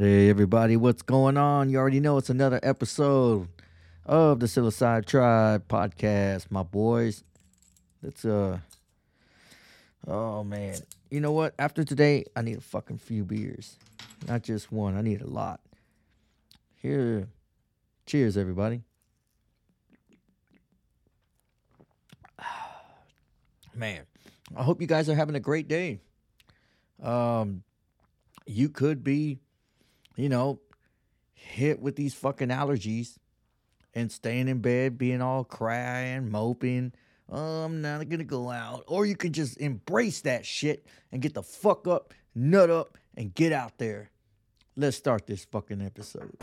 Hey everybody, what's going on? You already know it's another episode of the Psilocybe Tribe podcast, my boys. It's uh oh man. You know what? After today, I need a fucking few beers. Not just one, I need a lot. Here. Cheers, everybody. Man, I hope you guys are having a great day. Um you could be you know, hit with these fucking allergies and staying in bed, being all crying, moping. Oh, I'm not gonna go out. Or you can just embrace that shit and get the fuck up, nut up, and get out there. Let's start this fucking episode.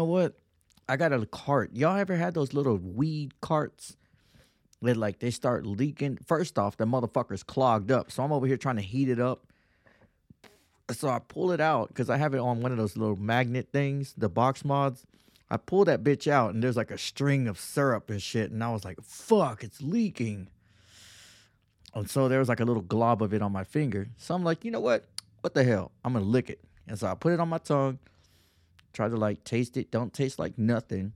Know what? I got a cart. Y'all ever had those little weed carts? That like they start leaking. First off, the motherfucker's clogged up. So I'm over here trying to heat it up. So I pull it out because I have it on one of those little magnet things, the box mods. I pull that bitch out and there's like a string of syrup and shit. And I was like, fuck, it's leaking. And so there was like a little glob of it on my finger. So I'm like, you know what? What the hell? I'm gonna lick it. And so I put it on my tongue, try to like taste it. Don't taste like nothing.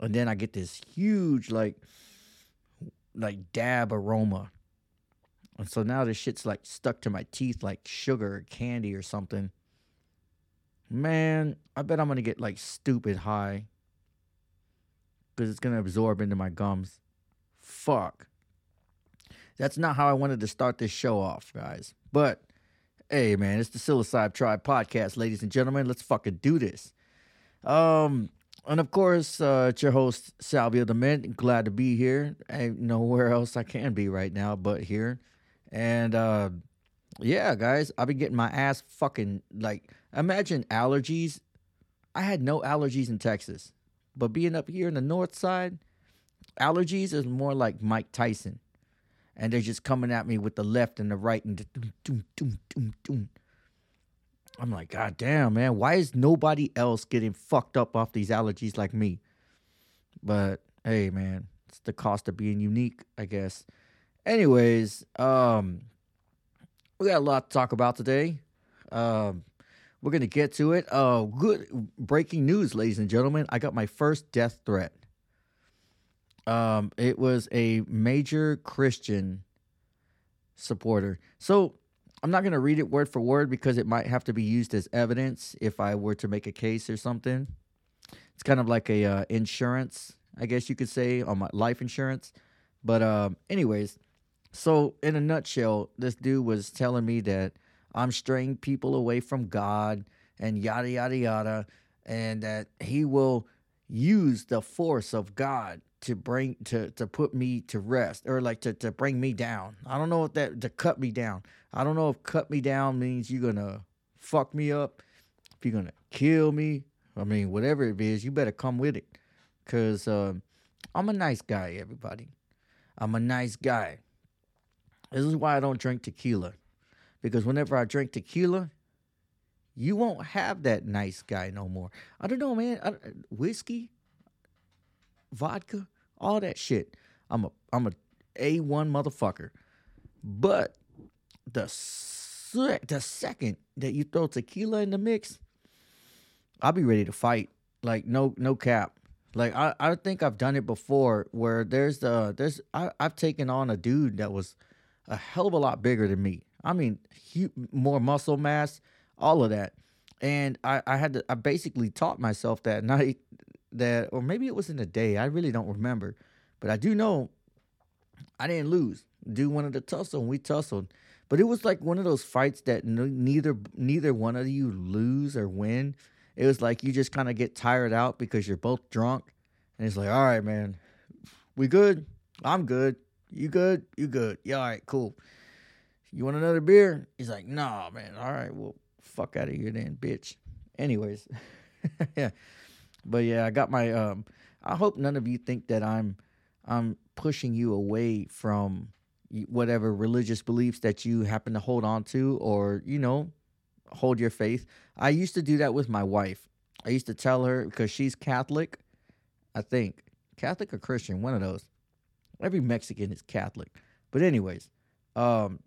And then I get this huge like like dab aroma. And so now this shit's like stuck to my teeth like sugar or candy or something. Man, I bet I'm gonna get like stupid high. Cause it's gonna absorb into my gums. Fuck. That's not how I wanted to start this show off, guys. But hey, man, it's the Psilocybe Tribe podcast, ladies and gentlemen. Let's fucking do this. Um, and of course, uh, it's your host Salvia the Mint. Glad to be here. Ain't nowhere else I can be right now but here. And uh, yeah, guys, I've been getting my ass fucking like. Imagine allergies. I had no allergies in Texas, but being up here in the north side, allergies is more like Mike Tyson and they're just coming at me with the left and the right and doom, doom, doom, doom. I'm like, God damn, man, why is nobody else getting fucked up off these allergies like me? But hey, man, it's the cost of being unique, I guess. Anyways, um, we got a lot to talk about today. Um, we're gonna get to it. Uh, good breaking news, ladies and gentlemen. I got my first death threat. Um, it was a major Christian supporter. So I'm not gonna read it word for word because it might have to be used as evidence if I were to make a case or something. It's kind of like a uh, insurance, I guess you could say, on my life insurance. But um, anyways, so in a nutshell, this dude was telling me that I'm straying people away from God and yada yada yada, and that he will use the force of God to bring to to put me to rest or like to to bring me down. I don't know if that to cut me down. I don't know if cut me down means you're gonna fuck me up, if you're gonna kill me. I mean, whatever it is, you better come with it, cause um, I'm a nice guy. Everybody, I'm a nice guy. This is why I don't drink tequila, because whenever I drink tequila, you won't have that nice guy no more. I don't know, man. I, whiskey, vodka, all that shit. I'm a I'm a a one motherfucker. But the sec- the second that you throw tequila in the mix, I'll be ready to fight. Like no no cap. Like I, I think I've done it before where there's the there's I, I've taken on a dude that was a hell of a lot bigger than me. I mean, hu- more muscle mass, all of that. And I, I had to I basically taught myself that night that or maybe it was in the day. I really don't remember. But I do know I didn't lose. Dude wanted to tussle and we tussled. But it was like one of those fights that no, neither neither one of you lose or win. It was like you just kind of get tired out because you're both drunk, and it's like, all right, man, We good? I'm good. You good? You good? Yeah, all right, cool. You want another beer? He's like, nah, man. All right, well, fuck out of here then, bitch. Anyways, yeah. But yeah, I got my um I hope none of you think that I'm I'm pushing you away from whatever religious beliefs that you happen to hold on to or, you know, hold your faith. I used to do that with my wife. I used to tell her because she's Catholic, I think. Catholic or Christian, one of those. Every Mexican is Catholic. But anyways, um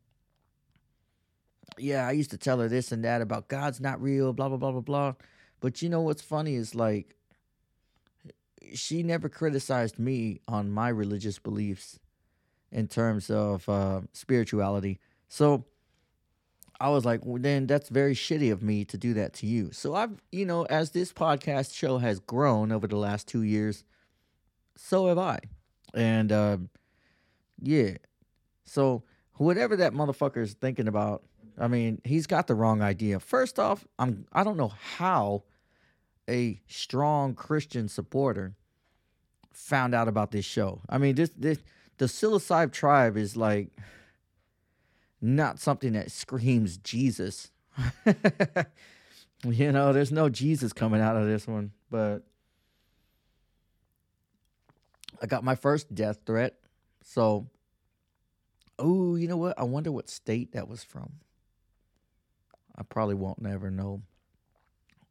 yeah, I used to tell her this and that about God's not real, blah blah blah blah blah. But you know what's funny is like she never criticized me on my religious beliefs in terms of uh, spirituality. So I was like, well, then that's very shitty of me to do that to you. So I've, you know, as this podcast show has grown over the last two years, so have I. And uh, yeah, so whatever that motherfucker is thinking about, I mean, he's got the wrong idea. First off, I'm I don't know how a strong Christian supporter found out about this show. I mean, this this the psilocybe tribe is like not something that screams Jesus. you know, there's no Jesus coming out of this one, but I got my first death threat. So, oh, you know what? I wonder what state that was from. I probably won't never know.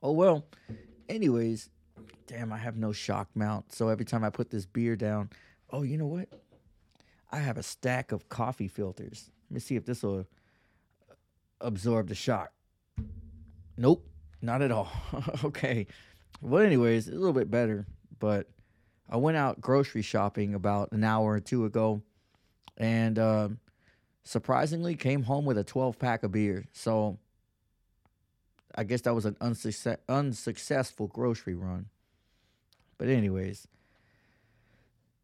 Oh well. Anyways, damn, I have no shock mount. So every time I put this beer down, oh, you know what? I have a stack of coffee filters. Let me see if this will absorb the shock. Nope, not at all. okay. Well, anyways, a little bit better. But I went out grocery shopping about an hour or two ago, and uh, surprisingly came home with a 12 pack of beer. So I guess that was an unsuccess- unsuccessful grocery run. But anyways,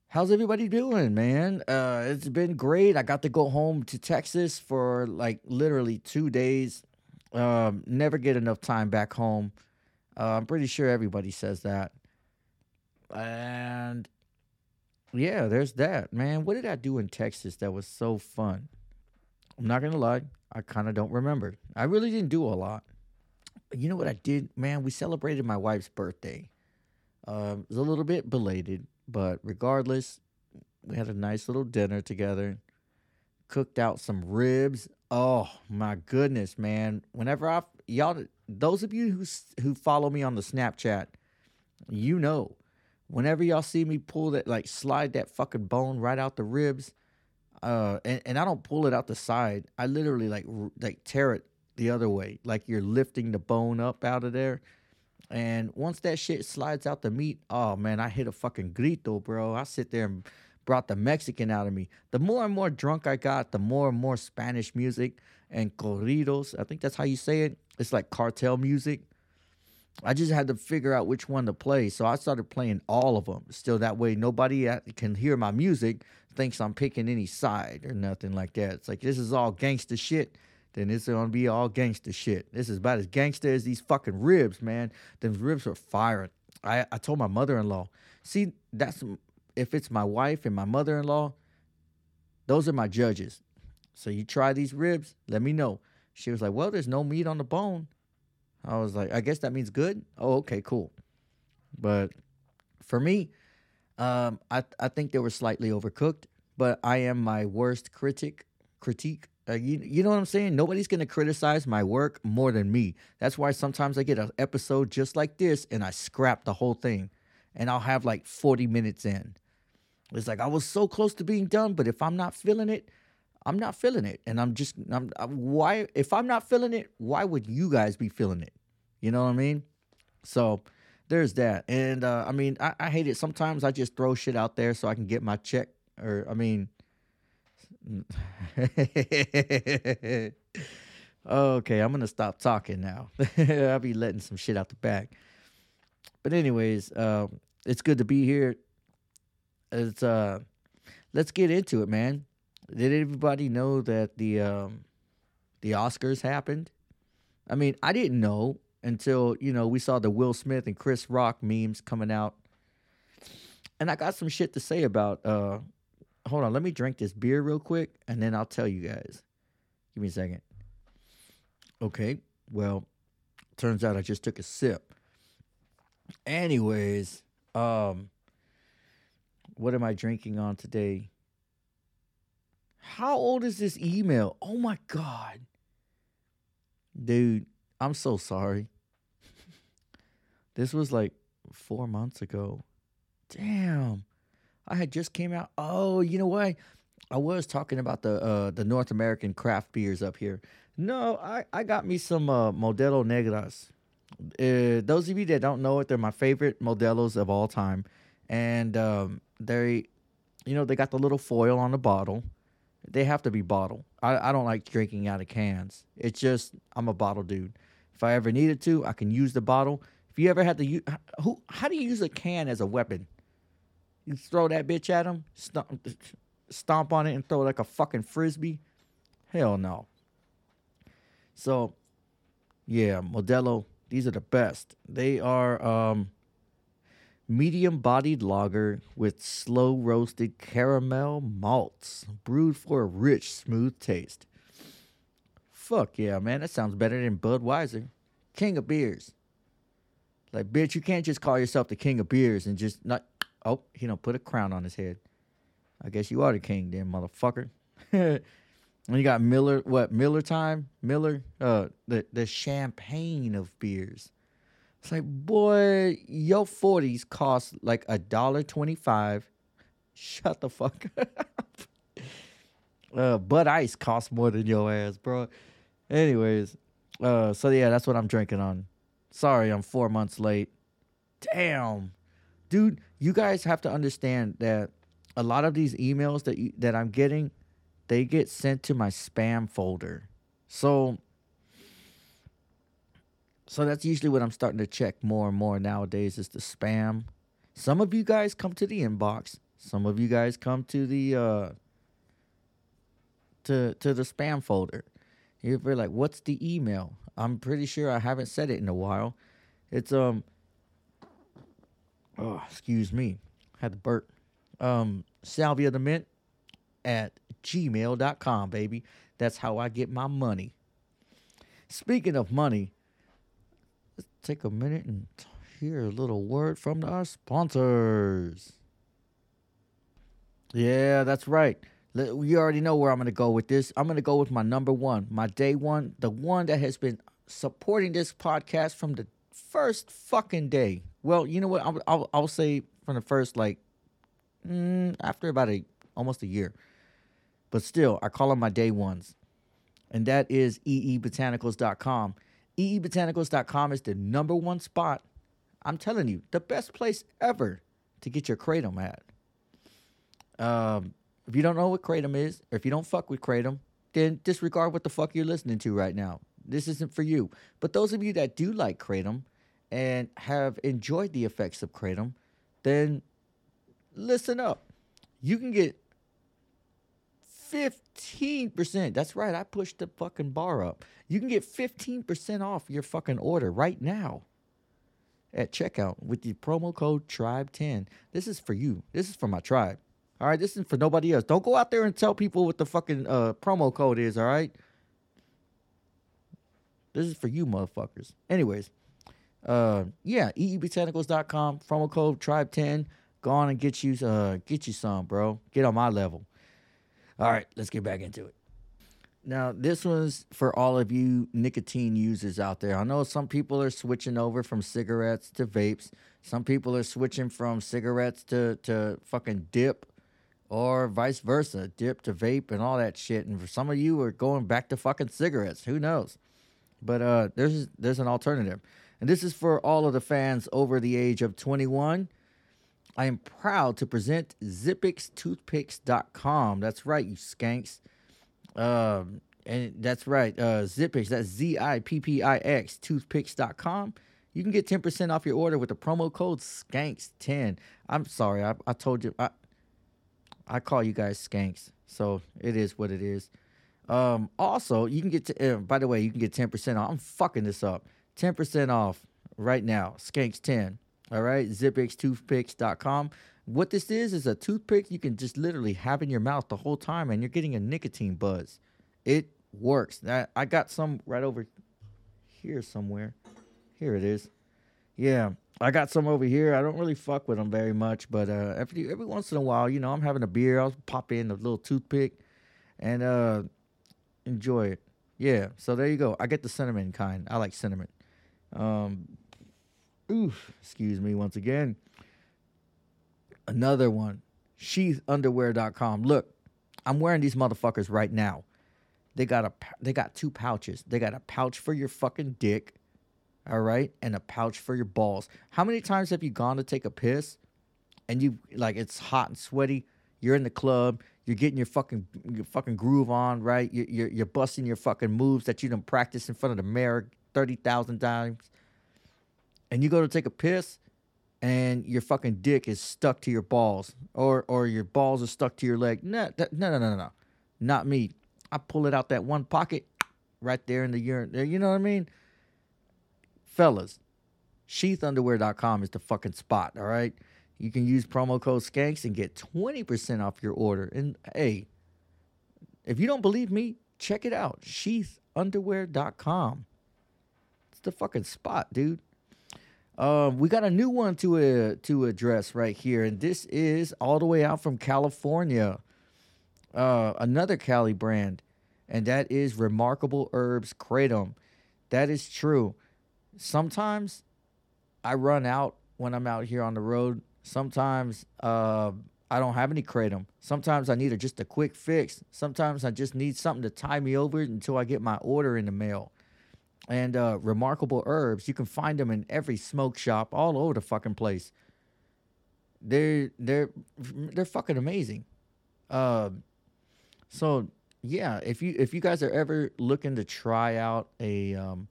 how's everybody doing, man? Uh, it's been great. I got to go home to Texas for like literally two days. Um, never get enough time back home. Uh, I'm pretty sure everybody says that. And yeah, there's that, man. What did I do in Texas that was so fun? I'm not gonna lie, I kind of don't remember. I really didn't do a lot. You know what I did, man? We celebrated my wife's birthday. Uh, it was a little bit belated, but regardless, we had a nice little dinner together. Cooked out some ribs. Oh my goodness, man! Whenever I y'all, those of you who who follow me on the Snapchat, you know, whenever y'all see me pull that, like slide that fucking bone right out the ribs, uh, and, and I don't pull it out the side. I literally like like tear it the other way, like you're lifting the bone up out of there. And once that shit slides out the meat, oh man, I hit a fucking grito, bro. I sit there and brought the Mexican out of me. The more and more drunk I got, the more and more Spanish music and corridos. I think that's how you say it. It's like cartel music. I just had to figure out which one to play. So I started playing all of them. Still, that way nobody can hear my music, thinks I'm picking any side or nothing like that. It's like, this is all gangster shit. Then it's gonna be all gangster shit. This is about as gangster as these fucking ribs, man. Them ribs are firing. I, I told my mother in law, see, that's if it's my wife and my mother in law, those are my judges. So you try these ribs, let me know. She was like, Well, there's no meat on the bone. I was like, I guess that means good. Oh, okay, cool. But for me, um, I I think they were slightly overcooked, but I am my worst critic. Critique. Uh, you you know what I'm saying? Nobody's gonna criticize my work more than me. That's why sometimes I get an episode just like this and I scrap the whole thing, and I'll have like 40 minutes in. It's like I was so close to being done, but if I'm not feeling it, I'm not feeling it, and I'm just I'm, I'm why if I'm not feeling it, why would you guys be feeling it? You know what I mean? So there's that, and uh, I mean I, I hate it. Sometimes I just throw shit out there so I can get my check, or I mean. okay, I'm gonna stop talking now. I'll be letting some shit out the back. But anyways, uh, it's good to be here. It's uh, let's get into it, man. Did everybody know that the um, the Oscars happened? I mean, I didn't know until you know we saw the Will Smith and Chris Rock memes coming out, and I got some shit to say about. uh Hold on, let me drink this beer real quick, and then I'll tell you guys. Give me a second. Okay, well, turns out I just took a sip. Anyways, um, what am I drinking on today? How old is this email? Oh my god. Dude, I'm so sorry. this was like 4 months ago. Damn. I had just came out. Oh, you know what? I was talking about the uh the North American craft beers up here. No, I I got me some uh Modelo Negras. Uh, those of you that don't know it, they're my favorite Modelos of all time, and um, they, you know, they got the little foil on the bottle. They have to be bottle. I I don't like drinking out of cans. It's just I'm a bottle dude. If I ever needed to, I can use the bottle. If you ever had to use, who, how do you use a can as a weapon? You throw that bitch at him, stomp, stomp on it, and throw it like a fucking frisbee. Hell no. So, yeah, Modelo, these are the best. They are um, medium bodied lager with slow roasted caramel malts, brewed for a rich, smooth taste. Fuck yeah, man, that sounds better than Budweiser. King of beers. Like, bitch, you can't just call yourself the king of beers and just not. Oh, he don't put a crown on his head. I guess you are the king, then, motherfucker. and you got Miller, what Miller time? Miller, uh, the the champagne of beers. It's like, boy, your forties cost like a dollar twenty five. Shut the fuck up. uh, Bud Ice costs more than your ass, bro. Anyways, uh, so yeah, that's what I'm drinking on. Sorry, I'm four months late. Damn, dude, you guys have to understand that a lot of these emails that you, that I'm getting, they get sent to my spam folder. So, so that's usually what I'm starting to check more and more nowadays is the spam. Some of you guys come to the inbox. Some of you guys come to the uh to to the spam folder. You're like, what's the email? I'm pretty sure I haven't said it in a while. It's um oh, excuse me. Had to burp. Um salvia the mint at gmail.com, baby. That's how I get my money. Speaking of money, let's take a minute and hear a little word from our sponsors. Yeah, that's right. You already know where I'm going to go with this. I'm going to go with my number one, my day one, the one that has been supporting this podcast from the first fucking day. Well, you know what? I'll, I'll, I'll say from the first, like, mm, after about a almost a year. But still, I call them my day ones. And that is eebotanicals.com. eebotanicals.com is the number one spot. I'm telling you, the best place ever to get your kratom at. Um, if you don't know what kratom is, or if you don't fuck with kratom, then disregard what the fuck you're listening to right now. This isn't for you. But those of you that do like kratom and have enjoyed the effects of kratom, then listen up. You can get 15%. That's right. I pushed the fucking bar up. You can get 15% off your fucking order right now at checkout with the promo code tribe10. This is for you. This is for my tribe. All right, this is for nobody else. Don't go out there and tell people what the fucking uh, promo code is, all right? This is for you motherfuckers. Anyways, uh yeah, eebotanicals.com, promo code tribe10. Go on and get you uh get you some, bro. Get on my level. All right, let's get back into it. Now, this one's for all of you nicotine users out there. I know some people are switching over from cigarettes to vapes. Some people are switching from cigarettes to, to fucking dip or vice versa, dip to vape and all that shit. And for some of you are going back to fucking cigarettes. Who knows? But uh, there's there's an alternative. And this is for all of the fans over the age of 21. I am proud to present ZippixToothpicks.com. That's right, you skanks. Um, and that's right, uh, Zippix, that's Z I P P I X, toothpicks.com. You can get 10% off your order with the promo code SKANKS10. I'm sorry, I, I told you, I, I call you guys skanks, so it is what it is. Um, also, you can get, to, uh, by the way, you can get 10% off. I'm fucking this up. 10% off right now, skanks10. All right, zippixtoothpicks.com. What this is is a toothpick you can just literally have in your mouth the whole time, and you're getting a nicotine buzz. It works. I, I got some right over here somewhere. Here it is. Yeah, I got some over here. I don't really fuck with them very much, but uh, every every once in a while, you know, I'm having a beer. I'll pop in a little toothpick and uh, enjoy it. Yeah, so there you go. I get the cinnamon kind. I like cinnamon. Um, oof, excuse me once again. Another one, sheathunderwear.com. Look, I'm wearing these motherfuckers right now. They got a they got two pouches. They got a pouch for your fucking dick, all right, and a pouch for your balls. How many times have you gone to take a piss and you like it's hot and sweaty? You're in the club, you're getting your fucking your fucking groove on, right? You're you're, you're busting your fucking moves that you done practice in front of the mirror thirty thousand times, and you go to take a piss, and your fucking dick is stuck to your balls, or or your balls are stuck to your leg. No, no, no, no, no, no, not me. I pull it out that one pocket, right there in the urine. You know what I mean, fellas. Sheathunderwear.com is the fucking spot. All right, you can use promo code Skanks and get twenty percent off your order. And hey, if you don't believe me, check it out. Sheathunderwear.com. The fucking spot, dude. Um, we got a new one to uh, to address right here, and this is all the way out from California. Uh, another Cali brand, and that is Remarkable Herbs Kratom. That is true. Sometimes I run out when I'm out here on the road. Sometimes uh, I don't have any kratom. Sometimes I need a, just a quick fix. Sometimes I just need something to tie me over until I get my order in the mail. And uh, remarkable herbs, you can find them in every smoke shop all over the fucking place. They're they're they're fucking amazing. Uh, so yeah, if you if you guys are ever looking to try out a um,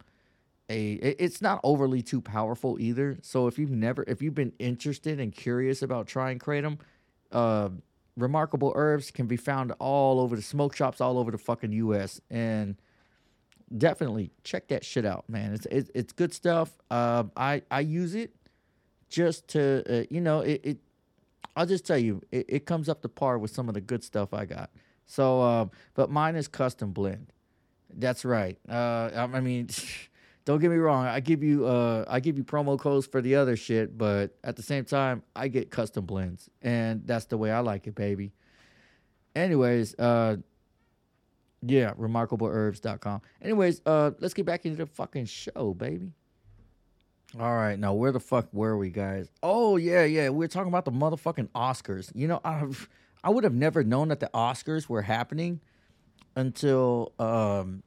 a it's not overly too powerful either. So if you've never if you've been interested and curious about trying kratom, uh, remarkable herbs can be found all over the smoke shops all over the fucking U.S. and definitely check that shit out, man. It's it's, it's good stuff. Uh, I I use it just to uh, you know it, it. I'll just tell you, it, it comes up to par with some of the good stuff I got. So, uh, but mine is custom blend. That's right. Uh, I, I mean, don't get me wrong. I give you uh, I give you promo codes for the other shit, but at the same time, I get custom blends, and that's the way I like it, baby. Anyways, uh, yeah, remarkableherbs.com. Anyways, uh, let's get back into the fucking show, baby. All right, now where the fuck were we, guys? Oh yeah, yeah, we are talking about the motherfucking Oscars. You know, I've I would have never known that the Oscars were happening until um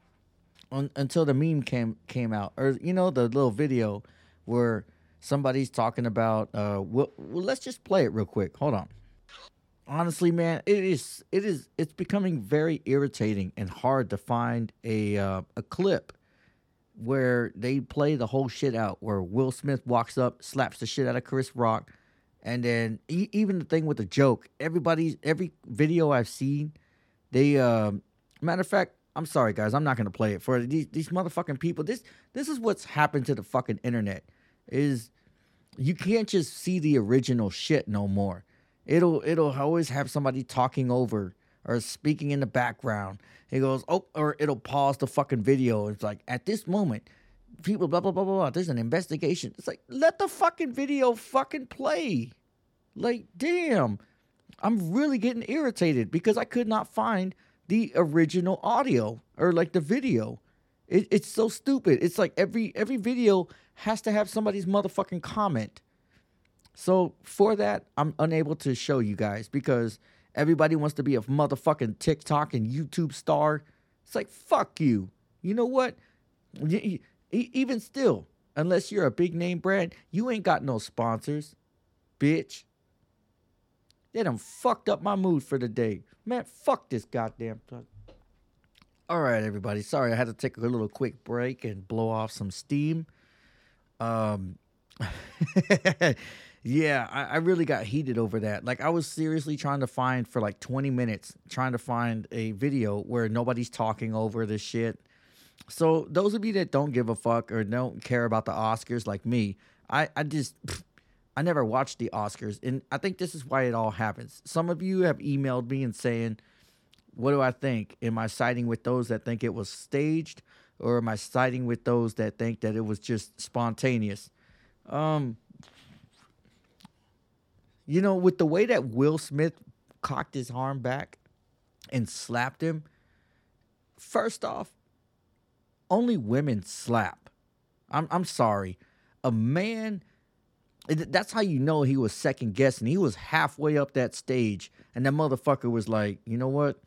un, until the meme came came out, or you know, the little video where somebody's talking about. Uh, well, well let's just play it real quick. Hold on honestly man it is it is it's becoming very irritating and hard to find a uh, a clip where they play the whole shit out where Will Smith walks up slaps the shit out of Chris Rock and then e- even the thing with the joke everybody's every video I've seen they uh, matter of fact I'm sorry guys I'm not to play it for these these motherfucking people. This this is what's happened to the fucking internet is you can't just see the original shit no more it'll it'll always have somebody talking over or speaking in the background. He goes, oh, or it'll pause the fucking video. It's like at this moment, people blah blah blah blah blah. There's an investigation. It's like let the fucking video fucking play. Like damn, I'm really getting irritated because I could not find the original audio or like the video. It, it's so stupid. It's like every every video has to have somebody's motherfucking comment. So for that, I'm unable to show you guys because everybody wants to be a motherfucking TikTok and YouTube star. It's like fuck you. You know what? Even still, unless you're a big name brand, you ain't got no sponsors, bitch. They done fucked up my mood for the day. Man, fuck this goddamn. All right, everybody. Sorry, I had to take a little quick break and blow off some steam. Um, yeah, I, I really got heated over that. Like, I was seriously trying to find for like 20 minutes, trying to find a video where nobody's talking over this shit. So, those of you that don't give a fuck or don't care about the Oscars like me, I, I just, I never watched the Oscars, and I think this is why it all happens. Some of you have emailed me and saying, "What do I think? Am I siding with those that think it was staged, or am I siding with those that think that it was just spontaneous?" Um, you know, with the way that Will Smith cocked his arm back and slapped him, first off, only women slap. I'm I'm sorry. A man that's how you know he was second guessing. He was halfway up that stage and that motherfucker was like, "You know what?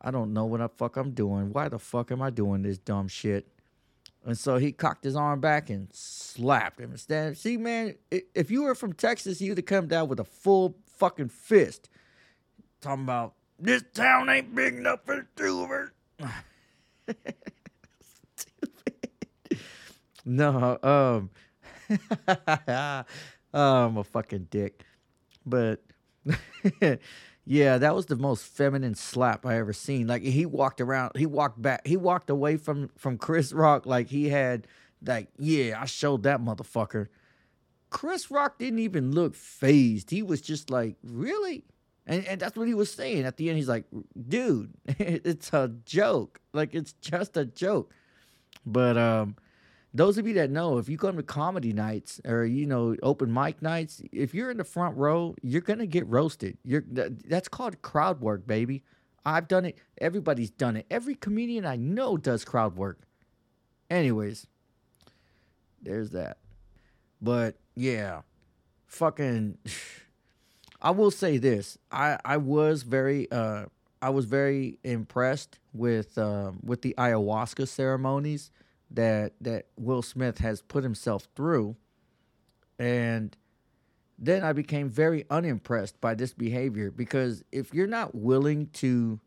I don't know what the fuck I'm doing. Why the fuck am I doing this dumb shit?" And so he cocked his arm back and slapped him. Instead, see, man, if you were from Texas, you'd have come down with a full fucking fist. Talking about this town ain't big enough for the two of us. No, um, I'm a fucking dick, but yeah, that was the most feminine slap I ever seen. Like he walked around, he walked back, he walked away from from Chris Rock like he had like, yeah, I showed that motherfucker. Chris Rock didn't even look fazed. He was just like, really? And, and that's what he was saying at the end. He's like, dude, it's a joke. Like it's just a joke. But um, those of you that know, if you come to comedy nights or you know open mic nights, if you're in the front row, you're gonna get roasted. You're that, that's called crowd work, baby. I've done it. Everybody's done it. Every comedian I know does crowd work. Anyways, there's that. But yeah, fucking. I will say this. I I was very uh I was very impressed with um with the ayahuasca ceremonies that that Will Smith has put himself through, and then I became very unimpressed by this behavior because if you're not willing to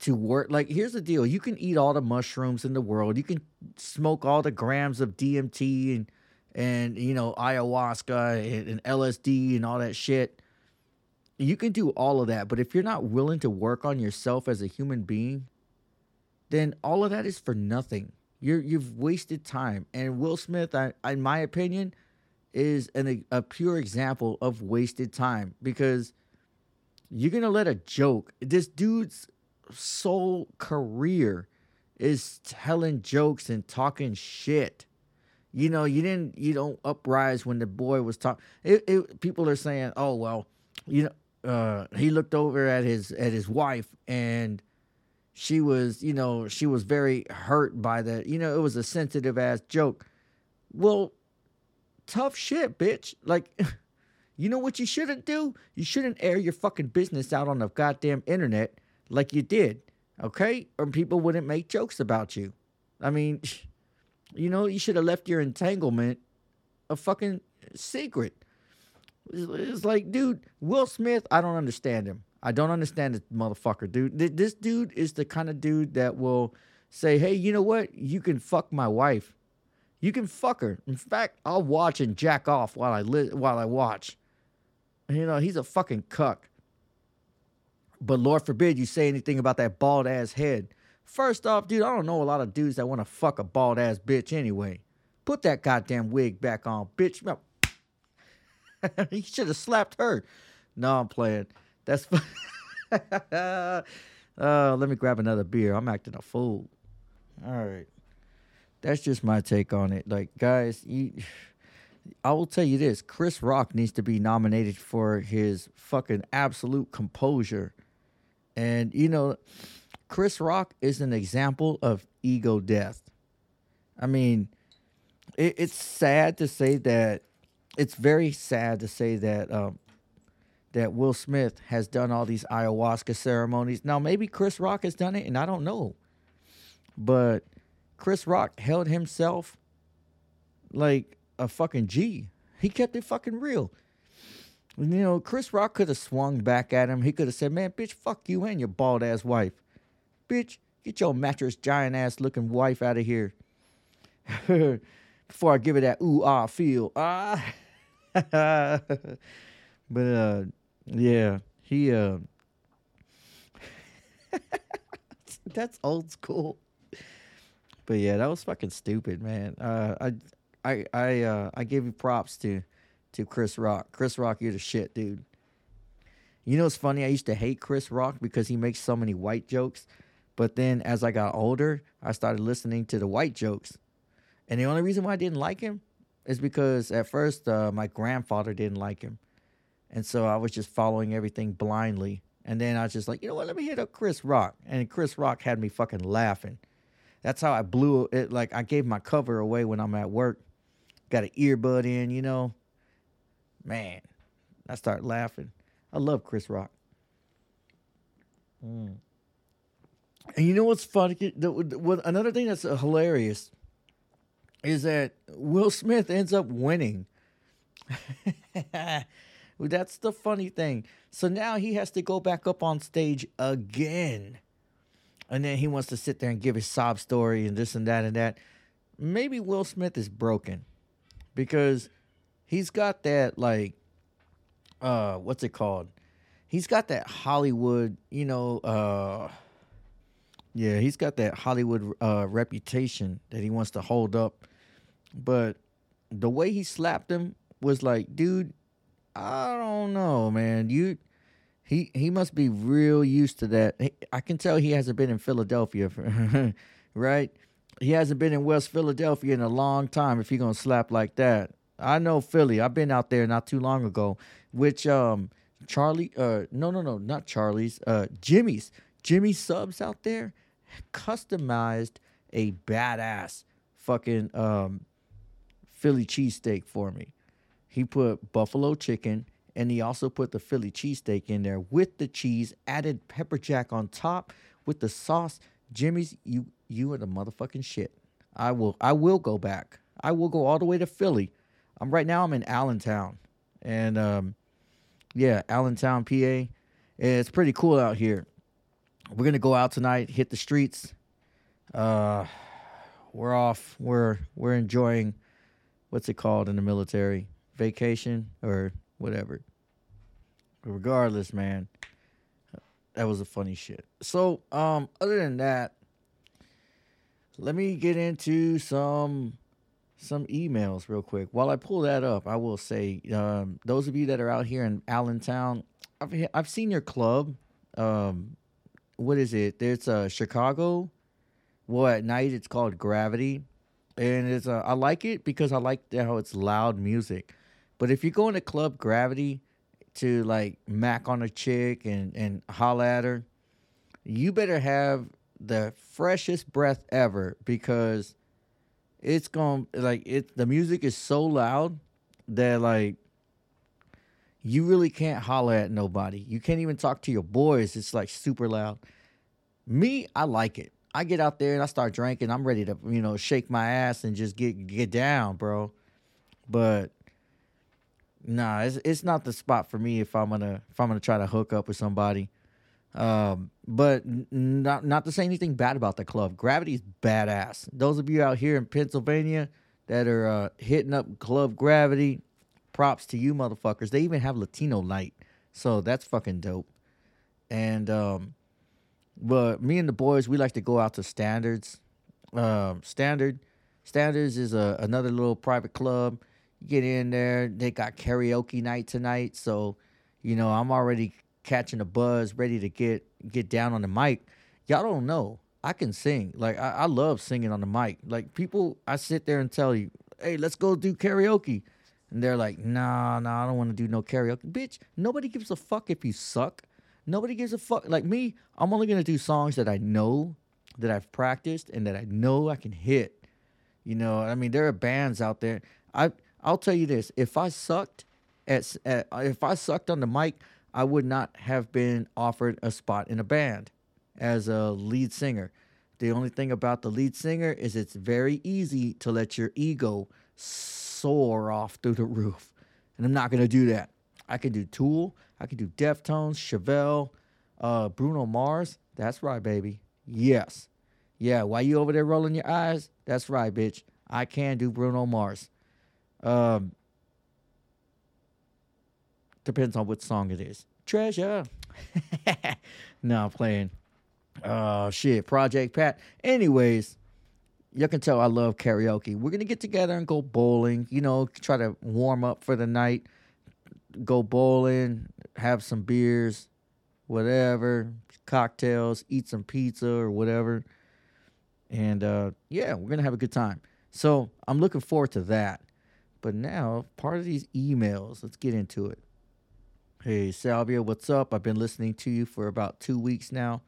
to work like here's the deal. You can eat all the mushrooms in the world. You can smoke all the grams of DMT and and you know ayahuasca and, and LSD and all that shit. You can do all of that but if you're not willing to work on yourself as a human being then all of that is for nothing you're you've wasted time. And Will Smith I, in my opinion is an, a pure example of wasted time because you're gonna let a joke this dude's sole career is telling jokes and talking shit. You know you didn't you don't uprise when the boy was talking people are saying oh well you know uh he looked over at his at his wife and she was you know she was very hurt by that. You know it was a sensitive ass joke. Well tough shit bitch. Like you know what you shouldn't do? You shouldn't air your fucking business out on the goddamn internet like you did okay? Or people wouldn't make jokes about you. I mean you know you should have left your entanglement a fucking secret. It's, it's like dude will smith i don't understand him i don't understand this motherfucker dude this dude is the kind of dude that will say hey you know what you can fuck my wife you can fuck her in fact i'll watch and jack off while i li- while i watch you know he's a fucking cuck but lord forbid you say anything about that bald ass head First off, dude, I don't know a lot of dudes that want to fuck a bald ass bitch anyway. Put that goddamn wig back on, bitch. he should have slapped her. No, I'm playing. That's. uh, let me grab another beer. I'm acting a fool. All right. That's just my take on it. Like, guys, you. I will tell you this Chris Rock needs to be nominated for his fucking absolute composure. And, you know, Chris Rock is an example of ego death. I mean, it, it's sad to say that. It's very sad to say that um, that Will Smith has done all these ayahuasca ceremonies. Now, maybe Chris Rock has done it, and I don't know. But Chris Rock held himself like a fucking G. He kept it fucking real. You know, Chris Rock could have swung back at him. He could have said, "Man, bitch, fuck you and your bald ass wife." bitch, get your mattress giant ass looking wife out of here. Before I give it that ooh ah feel. Ah. but uh yeah, he uh that's old school. But yeah, that was fucking stupid, man. Uh I I I uh I give you props to to Chris Rock. Chris Rock, you're the shit, dude. You know what's funny? I used to hate Chris Rock because he makes so many white jokes. But then as I got older, I started listening to the white jokes. And the only reason why I didn't like him is because at first uh, my grandfather didn't like him. And so I was just following everything blindly. And then I was just like, you know what? Let me hit up Chris Rock. And Chris Rock had me fucking laughing. That's how I blew it. Like I gave my cover away when I'm at work. Got an earbud in, you know. Man, I start laughing. I love Chris Rock. Mm. And you know what's funny? Another thing that's hilarious is that Will Smith ends up winning. that's the funny thing. So now he has to go back up on stage again. And then he wants to sit there and give his sob story and this and that and that. Maybe Will Smith is broken because he's got that, like, uh, what's it called? He's got that Hollywood, you know, uh, yeah, he's got that Hollywood uh, reputation that he wants to hold up. But the way he slapped him was like, dude, I don't know, man. You he he must be real used to that. I can tell he hasn't been in Philadelphia, right? He hasn't been in West Philadelphia in a long time. If you're gonna slap like that, I know Philly. I've been out there not too long ago. Which um Charlie, uh, no, no, no, not Charlie's, uh, Jimmy's, Jimmy Subs out there, customized a badass fucking um Philly cheesesteak for me. He put buffalo chicken and he also put the Philly cheesesteak in there with the cheese, added pepper jack on top with the sauce. Jimmy's, you you are the motherfucking shit. I will I will go back. I will go all the way to Philly. I'm right now I'm in Allentown. And um yeah, Allentown, PA. It's pretty cool out here. We're gonna go out tonight, hit the streets. Uh we're off. We're we're enjoying what's it called in the military? Vacation or whatever. Regardless, man, that was a funny shit. So, um, other than that, let me get into some some emails real quick. While I pull that up, I will say, um, those of you that are out here in Allentown, I've I've seen your club. Um, what is it? There's a uh, Chicago. Well, at night it's called Gravity, and it's uh, I like it because I like how it's loud music. But if you go into Club Gravity to like mac on a chick and and holla at her, you better have the freshest breath ever because it's going like it the music is so loud that like you really can't holler at nobody. You can't even talk to your boys. It's like super loud. Me, I like it. I get out there and I start drinking. I'm ready to, you know, shake my ass and just get get down, bro. But nah, it's it's not the spot for me if I'm gonna if I'm gonna try to hook up with somebody. Um, but not not to say anything bad about the club. Gravity's badass. Those of you out here in Pennsylvania that are uh, hitting up Club Gravity, props to you motherfuckers. They even have Latino night, so that's fucking dope. And um, but me and the boys, we like to go out to Standards. Um, Standard, Standards is a another little private club get in there. They got karaoke night tonight, so you know I'm already catching a buzz, ready to get get down on the mic. Y'all don't know. I can sing. Like I, I love singing on the mic. Like people, I sit there and tell you, "Hey, let's go do karaoke," and they're like, "Nah, nah, I don't want to do no karaoke." Bitch, nobody gives a fuck if you suck. Nobody gives a fuck. Like me, I'm only gonna do songs that I know, that I've practiced, and that I know I can hit. You know, I mean, there are bands out there. I I'll tell you this: if I sucked at, at if I sucked on the mic, I would not have been offered a spot in a band as a lead singer. The only thing about the lead singer is it's very easy to let your ego soar off through the roof. And I'm not to do that. I can do Tool, I can do Deftones, Chevelle, uh, Bruno Mars. That's right, baby. Yes. Yeah, why you over there rolling your eyes? That's right, bitch. I can do Bruno Mars. Um, depends on what song it is. Treasure. no, I'm playing. Oh shit, Project Pat. Anyways, you can tell I love karaoke. We're gonna get together and go bowling. You know, try to warm up for the night. Go bowling, have some beers, whatever, cocktails, eat some pizza or whatever. And uh, yeah, we're gonna have a good time. So I'm looking forward to that. But now, part of these emails, let's get into it. Hey, Salvia, what's up? I've been listening to you for about two weeks now,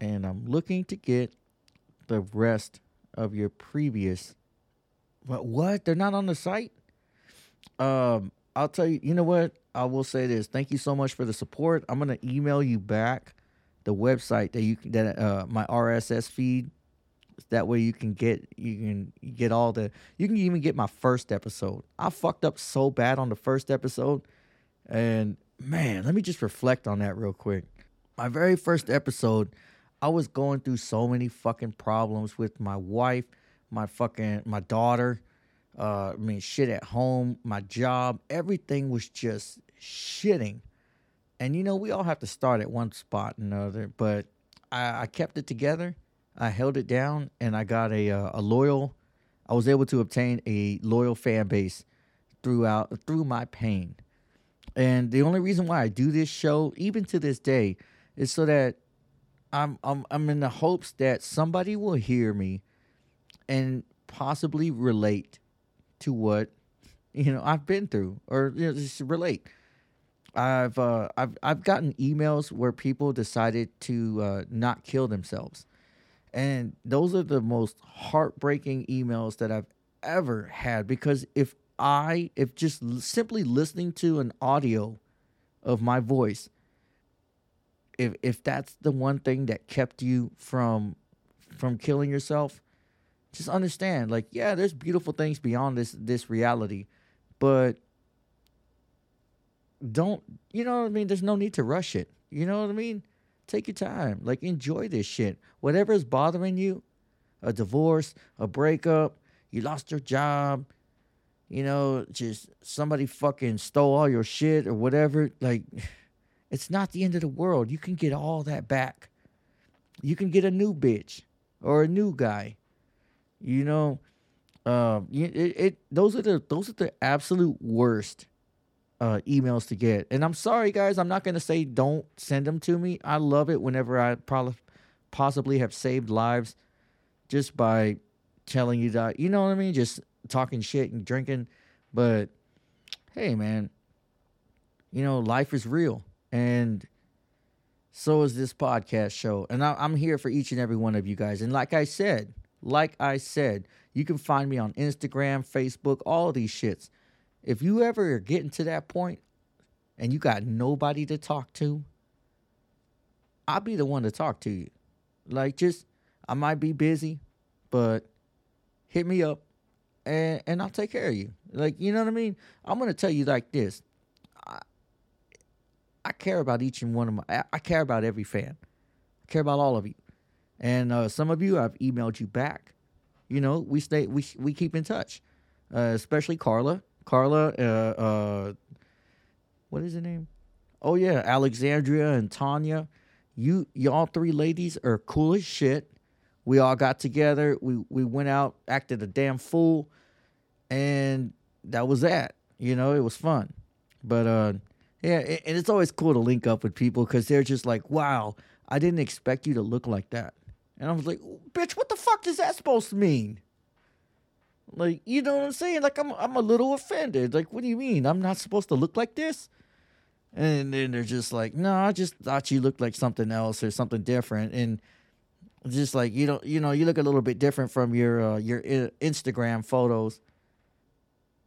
and I'm looking to get the rest of your previous. What? What? They're not on the site. Um, I'll tell you. You know what? I will say this. Thank you so much for the support. I'm gonna email you back the website that you can that uh my RSS feed. That way you can get you can get all the you can even get my first episode. I fucked up so bad on the first episode, and man, let me just reflect on that real quick. My very first episode, I was going through so many fucking problems with my wife, my fucking my daughter. Uh, I mean, shit at home, my job, everything was just shitting. And you know, we all have to start at one spot and another, but I, I kept it together. I held it down, and I got a uh, a loyal. I was able to obtain a loyal fan base throughout through my pain. And the only reason why I do this show, even to this day, is so that I'm I'm I'm in the hopes that somebody will hear me and possibly relate to what you know I've been through or you know, just relate. I've uh, I've I've gotten emails where people decided to uh, not kill themselves, and those are the most heartbreaking emails that I've ever had. Because if I if just simply listening to an audio of my voice, if if that's the one thing that kept you from from killing yourself, just understand like yeah, there's beautiful things beyond this this reality, but don't you know what I mean? There's no need to rush it. You know what I mean? Take your time. Like enjoy this shit. Whatever is bothering you, a divorce, a breakup, you lost your job, you know, just somebody fucking stole all your shit or whatever. Like it's not the end of the world. You can get all that back. You can get a new bitch or a new guy. You know, um, it, it those are the those are the absolute worst uh, emails to get. And I'm sorry, guys. I'm not gonna say don't send them to me. I love it whenever I probably possibly have saved lives just by telling you that. You know what I mean? Just talking shit and drinking. But hey, man, you know life is real, and so is this podcast show. And I, I'm here for each and every one of you guys. And like I said, like I said, you can find me on Instagram, Facebook, all these shits. If you ever are getting to that point and you got nobody to talk to, I'll be the one to talk to you. Like just I might be busy, but hit me up and and I'll take care of you. Like, you know what I mean? I'm gonna tell you like this. I, I care about each and one of my I, I care about every fan. I care about all of you. And uh, some of you I've emailed you back. You know, we stay we we keep in touch. Uh, especially Carla. Carla uh uh what is her name? Oh yeah, Alexandria and Tanya. You y'all three ladies are cool as shit. We all got together. We we went out, acted a damn fool, and that was that. You know, it was fun. But uh yeah, a- and it's always cool to link up with people because they're just like, wow, I didn't expect you to look like that. And I was like, bitch, what the fuck is that supposed to mean? Like, you know what I'm saying? Like, I'm I'm a little offended. Like, what do you mean? I'm not supposed to look like this? And then they're just like, no, I just thought you looked like something else or something different. And just like you don't, you know, you look a little bit different from your uh, your Instagram photos.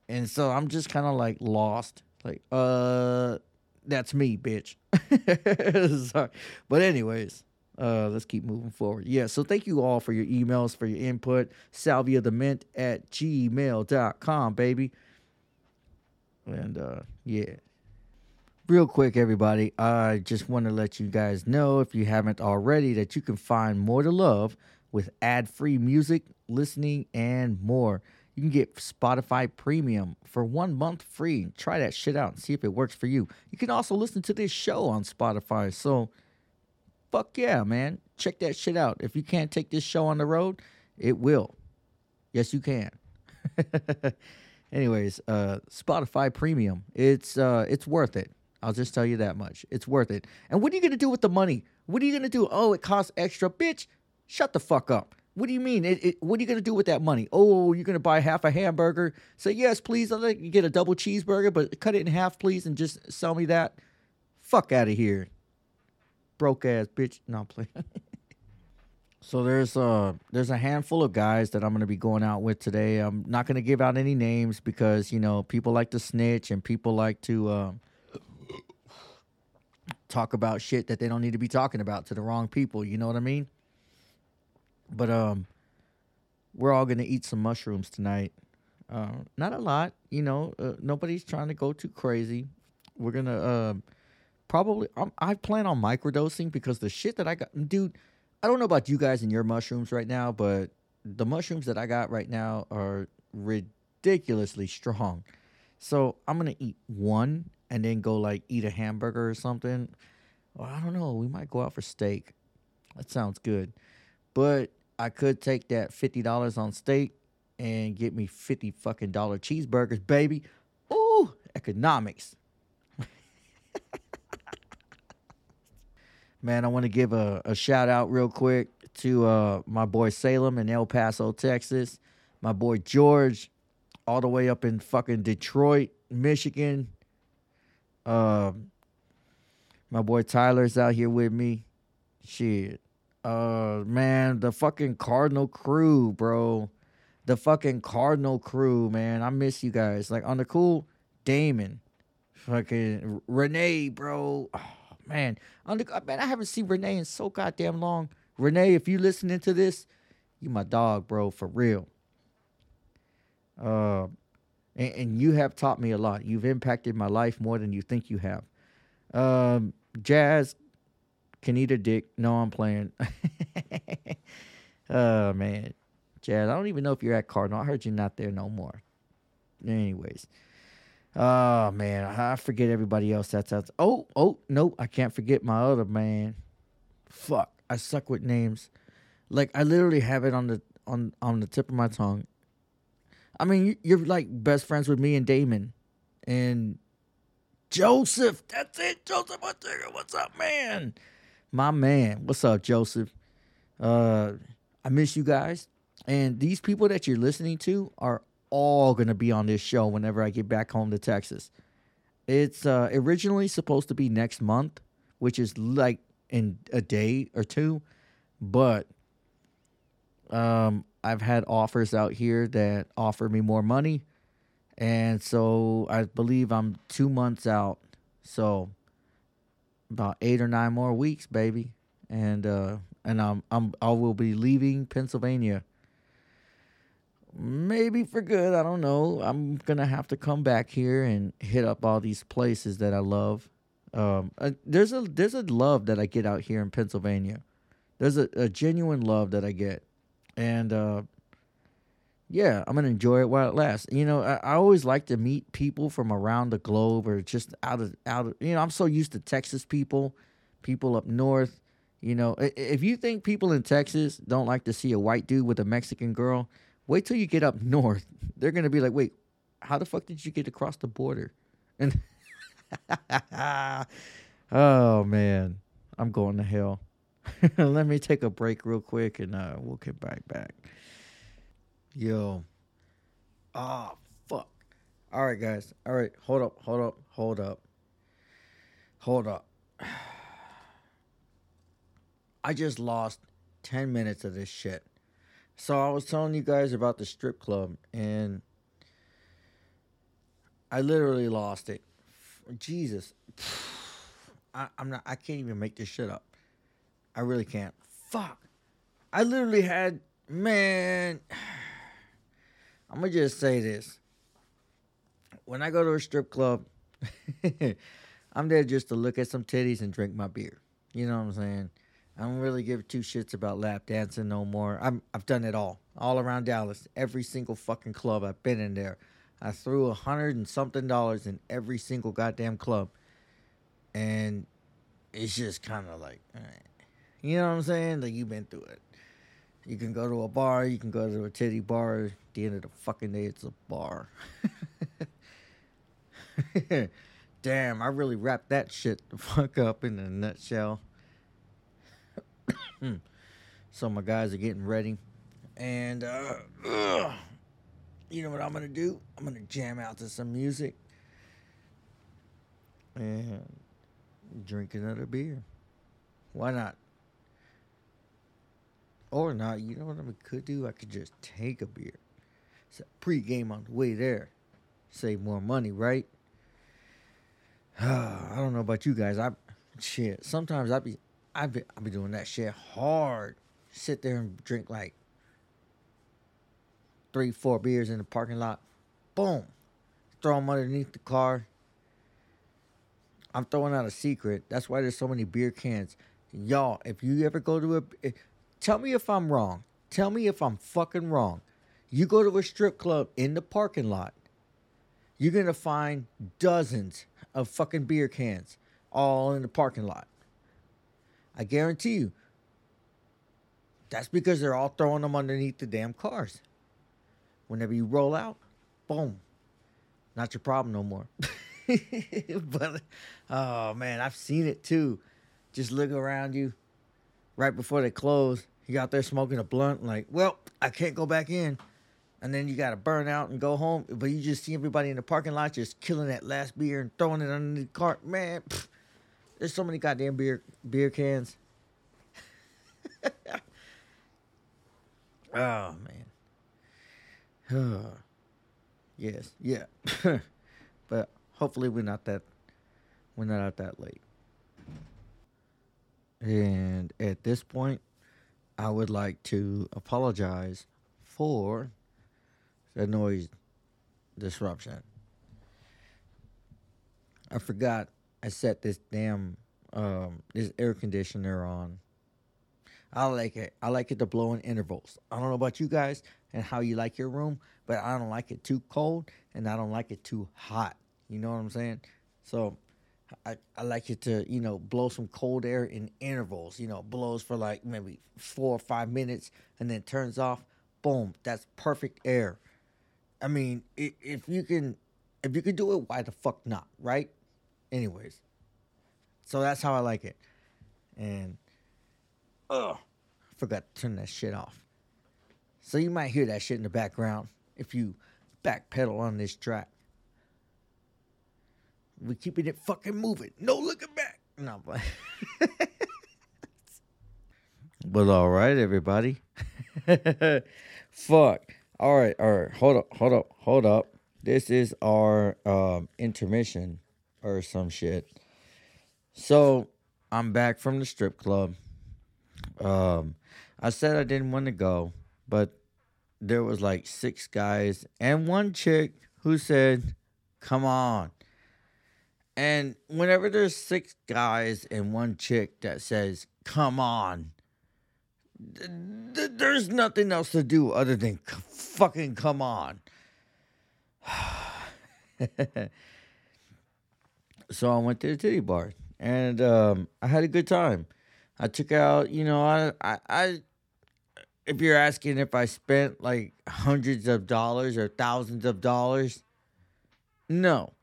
And so I'm just kind of like lost. Like, uh, that's me, bitch. Sorry. But anyways, uh, let's keep moving forward. Yeah, so thank you all for your emails, for your input. Salvia the mint at gmail.com, baby. And uh, yeah. Real quick, everybody, I just want to let you guys know, if you haven't already, that you can find more to love with ad free music, listening, and more. You can get Spotify Premium for one month free. Try that shit out and see if it works for you. You can also listen to this show on Spotify. So, fuck yeah, man. Check that shit out. If you can't take this show on the road It will. Yes, you can. Anyways, uh, Spotify Premium. It's uh, it's worth it. I'll just tell you that much. It's worth it. And what are you gonna do with the money? What are you gonna do? Oh, it costs extra, bitch. Shut the fuck up. What do you mean? It, it, what are you gonna do with that money? Oh, you're gonna buy half a hamburger? Say yes, please. I'll let you get a double cheeseburger, but cut it in half, please, and just sell me that. Fuck out of here, broke ass bitch. No, playing. So there's uh there's a handful of guys that I'm gonna be going out with today. I'm not gonna give out any names because you know people like to snitch and people like to um, talk about shit that they don't need to be talking about to the wrong people. You know what I mean? But um, we're all gonna eat some mushrooms tonight. Uh, not a lot, you know. Uh, nobody's trying to go too crazy. We're gonna uh, probably. Um, I plan on microdosing because the shit that I got, dude. I don't know about you guys and your mushrooms right now, but the mushrooms that I got right now are ridiculously strong. So I'm gonna eat one and then go like eat a hamburger or something. Well, I don't know. We might go out for steak. That sounds good. But I could take that fifty dollars on steak and get me fifty fucking dollar cheeseburgers, baby. Ooh, economics. Man, I want to give a, a shout out real quick to uh, my boy Salem in El Paso, Texas. My boy George, all the way up in fucking Detroit, Michigan. Uh, my boy Tyler's out here with me. Shit. Uh, man, the fucking Cardinal crew, bro. The fucking Cardinal crew, man. I miss you guys. Like on the cool, Damon, fucking Renee, bro. Oh, man, man, I haven't seen Renee in so goddamn long. Renee, if you listening to this, you my dog, bro, for real. Uh, and, and you have taught me a lot. You've impacted my life more than you think you have. Um, Jazz can eat a dick. No, I'm playing. oh man, Jazz, I don't even know if you're at Cardinal. I heard you're not there no more. Anyways, oh man, I forget everybody else that's out. Oh, oh, no, I can't forget my other man. Fuck, I suck with names. Like I literally have it on the on on the tip of my tongue. I mean, you- you're like best friends with me and Damon, and Joseph. That's it, Joseph What's up, man? My man. What's up, Joseph? Uh, I miss you guys, and these people that you're listening to are all gonna be on this show whenever I get back home to Texas. It's uh, originally supposed to be next month, which is like in a day or two, but um, I've had offers out here that offer me more money, and so I believe I'm two months out. So about eight or nine more weeks, baby, and uh, and I'm I'm I will be leaving Pennsylvania. Maybe for good, I don't know. I'm gonna have to come back here and hit up all these places that I love. Um, uh, there's a there's a love that I get out here in Pennsylvania. There's a, a genuine love that I get, and uh, yeah, I'm gonna enjoy it while it lasts. You know, I, I always like to meet people from around the globe or just out of out of. You know, I'm so used to Texas people, people up north. You know, if you think people in Texas don't like to see a white dude with a Mexican girl, wait till you get up north. They're gonna be like, wait, how the fuck did you get across the border? And oh man, I'm going to hell. Let me take a break real quick and uh, we'll get back back. Yo. Oh, fuck. All right, guys. All right. Hold up. Hold up. Hold up. Hold up. I just lost 10 minutes of this shit. So I was telling you guys about the strip club and I literally lost it. Jesus. I, I'm not I can't even make this shit up. I really can't. Fuck. I literally had man I'm gonna just say this. When I go to a strip club, I'm there just to look at some titties and drink my beer. You know what I'm saying? I don't really give two shits about lap dancing no more. I'm I've done it all. All around Dallas. Every single fucking club I've been in there. I threw a hundred and something dollars in every single goddamn club. And it's just kinda like alright. You know what I'm saying? Like you've been through it. You can go to a bar, you can go to a titty bar. At the end of the fucking day, it's a bar. Damn, I really wrapped that shit the fuck up in a nutshell. So my guys are getting ready. And uh ugh, you know what I'm gonna do? I'm gonna jam out to some music and drink another beer. Why not? Or not, you know what I could do? I could just take a beer. It's a pre-game on the way there. Save more money, right? I don't know about you guys. I shit. Sometimes I be I be I be doing that shit hard. Sit there and drink like three, four beers in the parking lot. Boom. Throw them underneath the car. I'm throwing out a secret. That's why there's so many beer cans. Y'all, if you ever go to a eh, tell me if I'm wrong. Tell me if I'm fucking wrong. You go to a strip club in the parking lot. You're gonna find dozens of fucking beer cans all in the parking lot. I guarantee you. That's because they're all throwing them underneath the damn cars. Whenever you roll out, boom. Not your problem no more. but oh man, I've seen it too. Just look around you right before they close. You out there smoking a blunt, like, well, I can't go back in. And then you gotta burn out and go home. But you just see everybody in the parking lot just killing that last beer and throwing it under the cart. Man, there's so many goddamn beer beer cans. oh man. yes, yeah. but hopefully we're not that we're not out that late. And at this point, I would like to apologize for the noise disruption. I forgot I set this damn um this air conditioner on. I like it. I like it to blow in intervals. I don't know about you guys and how you like your room, but I don't like it too cold and I don't like it too hot. You know what I'm saying? So I, I like it to, you know, blow some cold air in intervals, you know, blows for like maybe four or five minutes and then turns off. Boom. That's perfect air. I mean, if you can, if you can do it, why the fuck not, right? Anyways, so that's how I like it. And, oh, I forgot to turn that shit off. So you might hear that shit in the background if you backpedal on this track. We keeping it fucking moving. No looking back. No, but but all right, everybody. Fuck. All right, all right. Hold up, hold up, hold up. This is our um, intermission or some shit. So I'm back from the strip club. Um, I said I didn't want to go, but there was like six guys and one chick who said, "Come on." And whenever there's six guys and one chick that says, "Come on," th- th- there's nothing else to do other than c- fucking come on. so I went to the titty bar and um, I had a good time. I took out, you know, I, I, I, if you're asking if I spent like hundreds of dollars or thousands of dollars, no.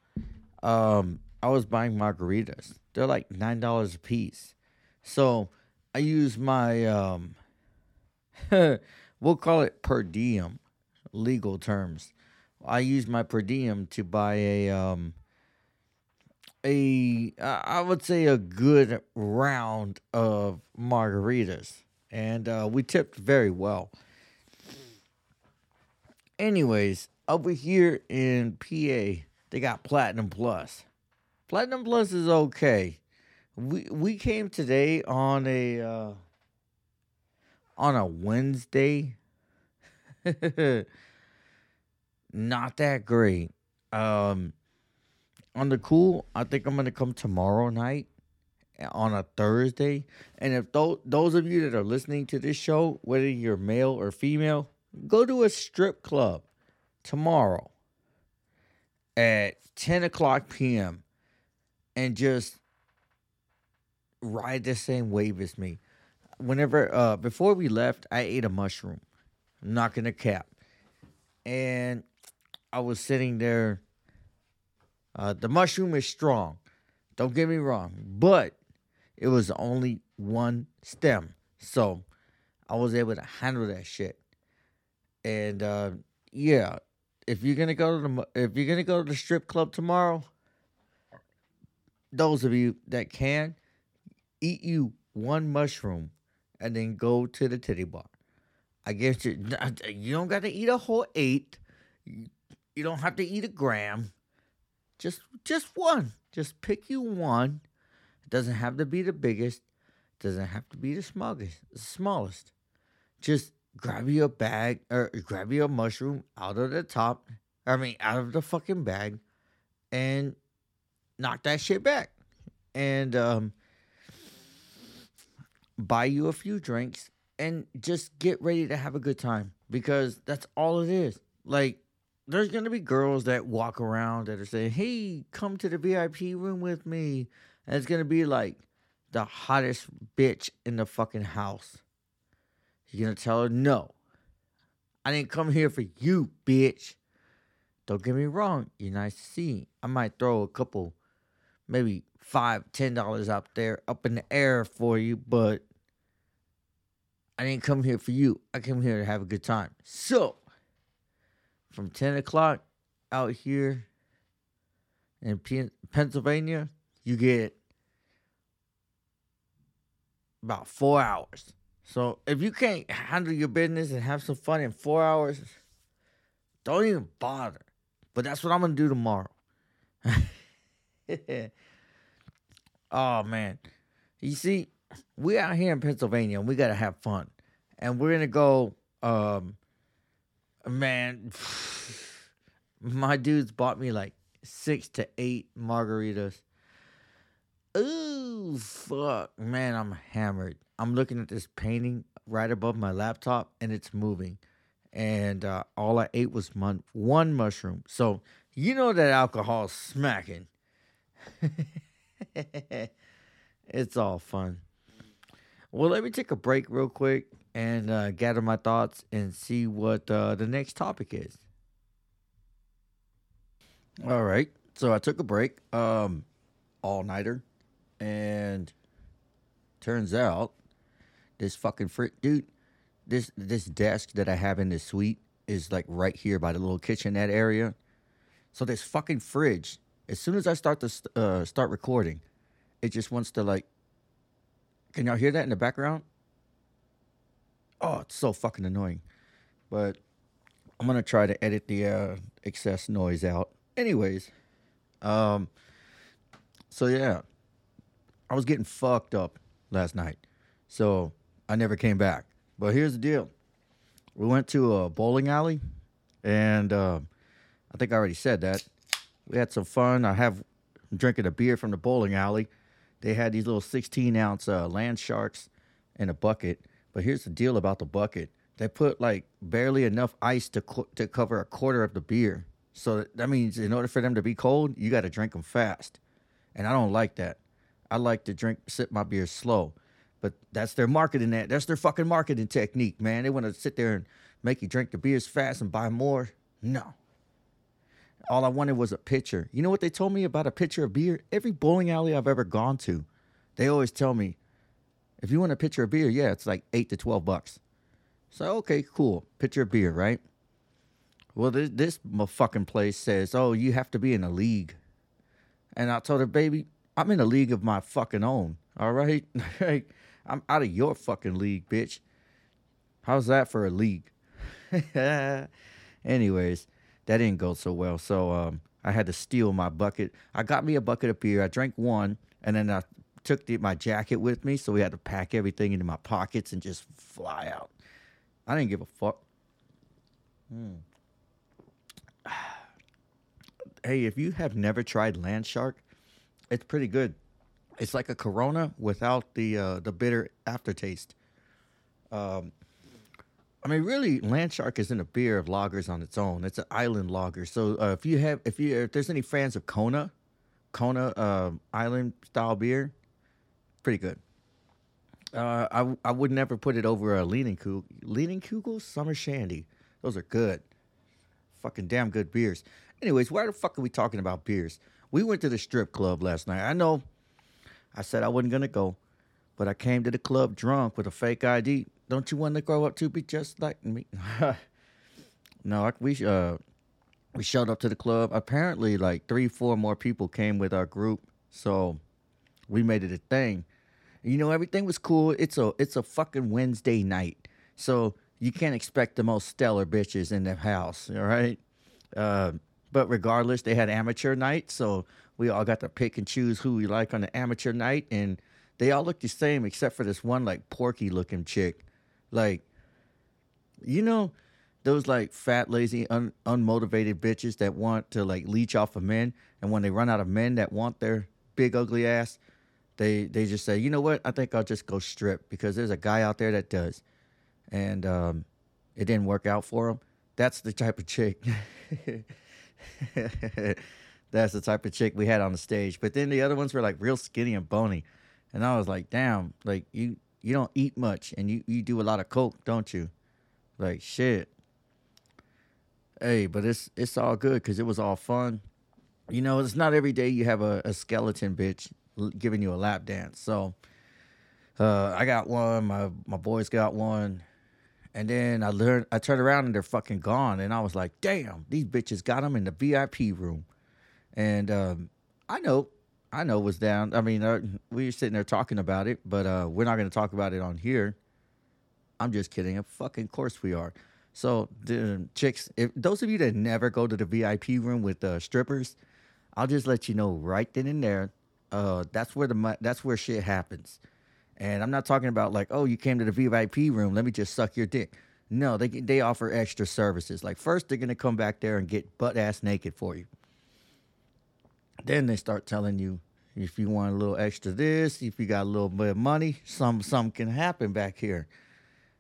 Um, I was buying margaritas. They're like nine dollars a piece. So I use my um, we'll call it per diem, legal terms. I use my per diem to buy a um a I would say a good round of margaritas, and uh, we tipped very well. Anyways, over here in PA, they got Platinum Plus. Platinum Plus is okay. We we came today on a uh, on a Wednesday. Not that great. Um on the cool, I think I'm gonna come tomorrow night eh, on a Thursday. And if those those of you that are listening to this show, whether you're male or female, go to a strip club tomorrow at 10 o'clock p.m. and just ride the same wave as me. whenever uh before we left, I ate a mushroom. Not gonna cap. And I was sitting there. Uh, the mushroom is strong. Don't get me wrong, but it was only one stem, so I was able to handle that shit. And uh, yeah, if you're gonna go to the if you're gonna go to the strip club tomorrow, those of you that can, eat you one mushroom and then go to the titty bar. I guess you, you don't got to eat a whole eight. You you don't have to eat a gram. Just just one. Just pick you one. It doesn't have to be the biggest. It doesn't have to be the smallest. The smallest. Just grab you a bag or grab you a mushroom out of the top. I mean, out of the fucking bag, and knock that shit back. And um, buy you a few drinks and just get ready to have a good time because that's all it is. Like, there's gonna be girls that walk around that are saying, "Hey, come to the VIP room with me," and it's gonna be like the hottest bitch in the fucking house. You're gonna tell her, "No, I didn't come here for you, bitch." Don't get me wrong, you're nice to see. I might throw a couple, maybe five, ten dollars up there up in the air for you, but I didn't come here for you. I came here to have a good time. So, from 10 o'clock out here in Pennsylvania, you get about four hours. So, if you can't handle your business and have some fun in four hours, don't even bother. But that's what I'm to do tomorrow. oh, man. You see, we out here in Pennsylvania and we gotta have fun. And we're gonna go um man my dudes bought me like six to eight margaritas. Ooh fuck. Man, I'm hammered. I'm looking at this painting right above my laptop and it's moving. And uh, all I ate was mon- one mushroom. So you know that alcohol's smacking. it's all fun. Well, let me take a break real quick and uh, gather my thoughts and see what uh, the next topic is. All right, so I took a break, um, all nighter, and turns out this fucking fr- dude, this this desk that I have in this suite is like right here by the little kitchenette area. So this fucking fridge, as soon as I start to st- uh, start recording, it just wants to like can y'all hear that in the background? Oh, it's so fucking annoying. But I'm gonna try to edit the uh, excess noise out. Anyways, um, so yeah, I was getting fucked up last night, so I never came back. But here's the deal: we went to a bowling alley, and uh, I think I already said that. We had some fun. I have I'm drinking a beer from the bowling alley. They had these little 16 ounce uh, land sharks in a bucket. But here's the deal about the bucket: they put like barely enough ice to co- to cover a quarter of the beer. So that means in order for them to be cold, you got to drink them fast. And I don't like that. I like to drink sip my beer slow. But that's their marketing that that's their fucking marketing technique, man. They want to sit there and make you drink the beers fast and buy more. No. All I wanted was a pitcher. You know what they told me about a pitcher of beer? Every bowling alley I've ever gone to, they always tell me, if you want a pitcher of beer, yeah, it's like eight to twelve bucks. So okay, cool, pitcher of beer, right? Well, this this fucking place says, oh, you have to be in a league, and I told her, baby, I'm in a league of my fucking own. All right, like I'm out of your fucking league, bitch. How's that for a league? Anyways, that didn't go so well. So um, I had to steal my bucket. I got me a bucket of beer. I drank one, and then I took the, my jacket with me. So we had to pack everything into my pockets and just fly out. I didn't give a fuck. Hmm. Hey, if you have never tried Land Shark, it's pretty good. It's like a Corona without the uh, the bitter aftertaste. Um, I mean, really, Land Shark isn't a beer of lagers on its own. It's an island lager. So uh, if you have, if you, if there's any fans of Kona, Kona uh, island style beer, pretty good. Uh, I I would never put it over a Leinenkugel. Leaning Kugel Summer Shandy. Those are good. Fucking damn good beers. Anyways, why the fuck are we talking about beers? We went to the strip club last night. I know I said I wasn't gonna go, but I came to the club drunk with a fake ID. Don't you want to grow up to be just like me? no, I, we uh we showed up to the club. Apparently, like three, four more people came with our group, so we made it a thing. You know, everything was cool. It's a it's a fucking Wednesday night, so you can't expect the most stellar bitches in the house. All right, uh, but regardless, they had amateur night, so we all got to pick and choose who we like on the amateur night, and they all looked the same except for this one like porky looking chick, like you know those like fat, lazy, un- unmotivated bitches that want to like leech off of men, and when they run out of men that want their big ugly ass, they they just say, you know what? I think I'll just go strip because there's a guy out there that does, and um, it didn't work out for him. That's the type of chick. That's the type of chick we had on the stage. But then the other ones were like real skinny and bony, and I was like, damn, like you you don't eat much and you you do a lot of coke, don't you? Like shit. Hey, but it's it's all good because it was all fun. You know, it's not every day you have a, a skeleton bitch giving you a lap dance. So uh, I got one. My my boys got one. And then I learned. I turned around and they're fucking gone. And I was like, damn, these bitches got them in the VIP room. And um, I know, I know was down. I mean, uh, we were sitting there talking about it, but uh, we're not going to talk about it on here. I'm just kidding. Of fucking course we are. So the chicks, if those of you that never go to the VIP room with uh, strippers, I'll just let you know right then and there. Uh, that's where the that's where shit happens. And I'm not talking about like, oh, you came to the VIP room, let me just suck your dick. No, they they offer extra services. Like first, they're gonna come back there and get butt ass naked for you. Then they start telling you if you want a little extra this, if you got a little bit of money, some something can happen back here.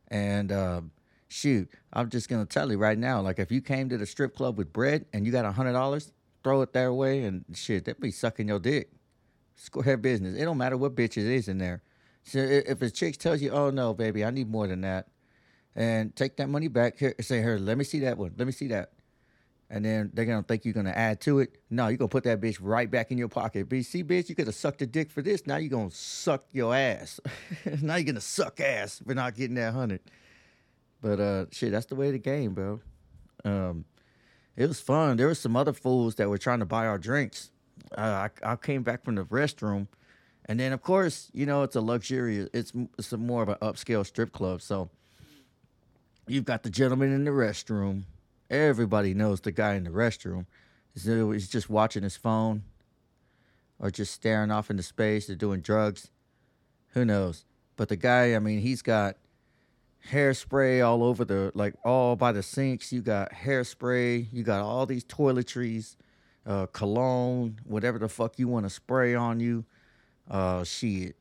And uh, shoot, I'm just gonna tell you right now, like if you came to the strip club with bread and you got a hundred dollars, throw it their way and shit, they'd be sucking your dick. Square business. It don't matter what bitch it is in there. So if a chick tells you, "Oh no, baby, I need more than that," and take that money back here, say, "Here, let me see that one. Let me see that." And then they're gonna think you're gonna add to it. No, you're gonna put that bitch right back in your pocket. See, bitch, you could have sucked a dick for this. Now you're gonna suck your ass. now you're gonna suck ass for not getting that hundred. But uh, shit, that's the way of the game, bro. Um, it was fun. There was some other fools that were trying to buy our drinks. Uh, I, I came back from the restroom, and then of course, you know, it's a luxurious. It's it's more of an upscale strip club. So you've got the gentleman in the restroom. Everybody knows the guy in the restroom. So he's just watching his phone, or just staring off into space, or doing drugs. Who knows? But the guy, I mean, he's got hairspray all over the like all by the sinks. You got hairspray. You got all these toiletries, uh, cologne, whatever the fuck you want to spray on you. Uh, shit.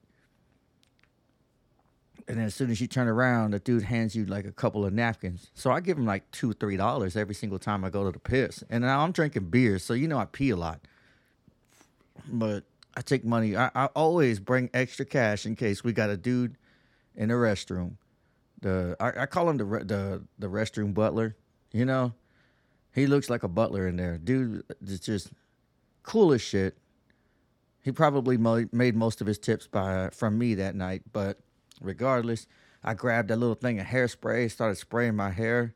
And then as soon as you turn around, the dude hands you like a couple of napkins. So I give him like two, three dollars every single time I go to the piss. And now I'm drinking beer, so you know I pee a lot. But I take money. I, I always bring extra cash in case we got a dude in the restroom. The I, I call him the the the restroom butler. You know, he looks like a butler in there. Dude is just cool as shit. He probably made most of his tips by from me that night, but regardless, I grabbed that little thing of hairspray, started spraying my hair,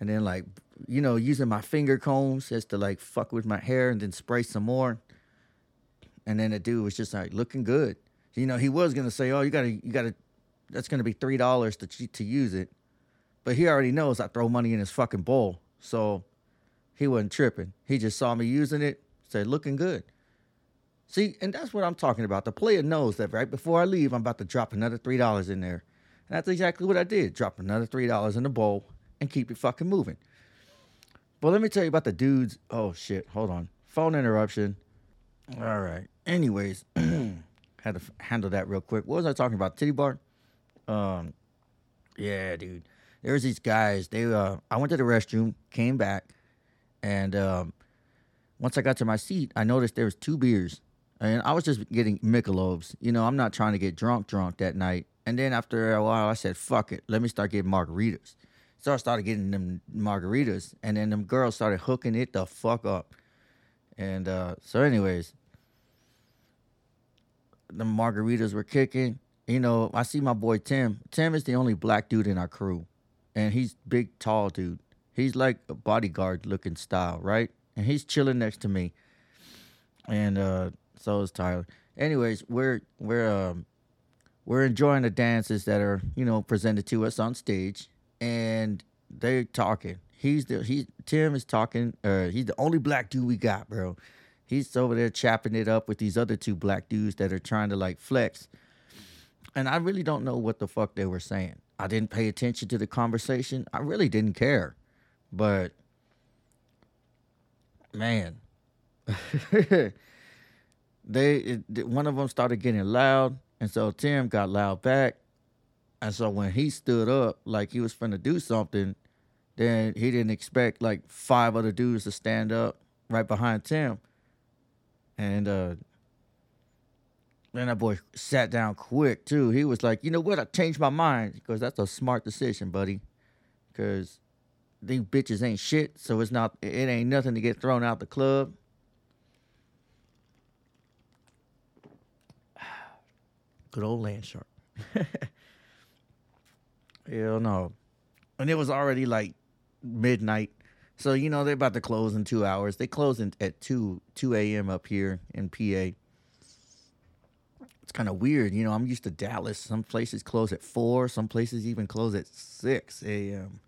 and then like you know using my finger combs just to like fuck with my hair, and then spray some more. And then the dude was just like looking good. You know, he was gonna say, "Oh, you gotta, you gotta, that's gonna be three dollars to to use it," but he already knows I throw money in his fucking bowl, so he wasn't tripping. He just saw me using it, said, "Looking good." See, and that's what I'm talking about. The player knows that right before I leave, I'm about to drop another three dollars in there, and that's exactly what I did. Drop another three dollars in the bowl and keep it fucking moving. But let me tell you about the dudes. Oh shit! Hold on, phone interruption. All right. Anyways, had to handle that real quick. What was I talking about? Titty bar. Um, yeah, dude. There was these guys. They uh, I went to the restroom, came back, and um, once I got to my seat, I noticed there was two beers and I was just getting Michelob's. You know, I'm not trying to get drunk, drunk that night. And then after a while, I said, "Fuck it, let me start getting margaritas." So I started getting them margaritas, and then them girls started hooking it the fuck up. And uh, so, anyways, the margaritas were kicking. You know, I see my boy Tim. Tim is the only black dude in our crew, and he's big, tall dude. He's like a bodyguard looking style, right? And he's chilling next to me. And uh, so is Tyler. Anyways, we're we're um, we're enjoying the dances that are you know presented to us on stage, and they're talking. He's the he Tim is talking. Uh, he's the only black dude we got, bro. He's over there chapping it up with these other two black dudes that are trying to like flex. And I really don't know what the fuck they were saying. I didn't pay attention to the conversation. I really didn't care. But man, they it, one of them started getting loud, and so Tim got loud back. And so when he stood up like he was finna do something, then he didn't expect like five other dudes to stand up right behind Tim. And uh then that boy sat down quick too. He was like, you know what? I changed my mind because that's a smart decision, buddy. Because these bitches ain't shit, so it's not. It ain't nothing to get thrown out the club. Good old land shark. Hell no. And it was already like midnight. So, you know, they're about to close in two hours. They close in, at 2, 2 a.m. up here in PA. It's kind of weird. You know, I'm used to Dallas. Some places close at 4, some places even close at 6 a.m.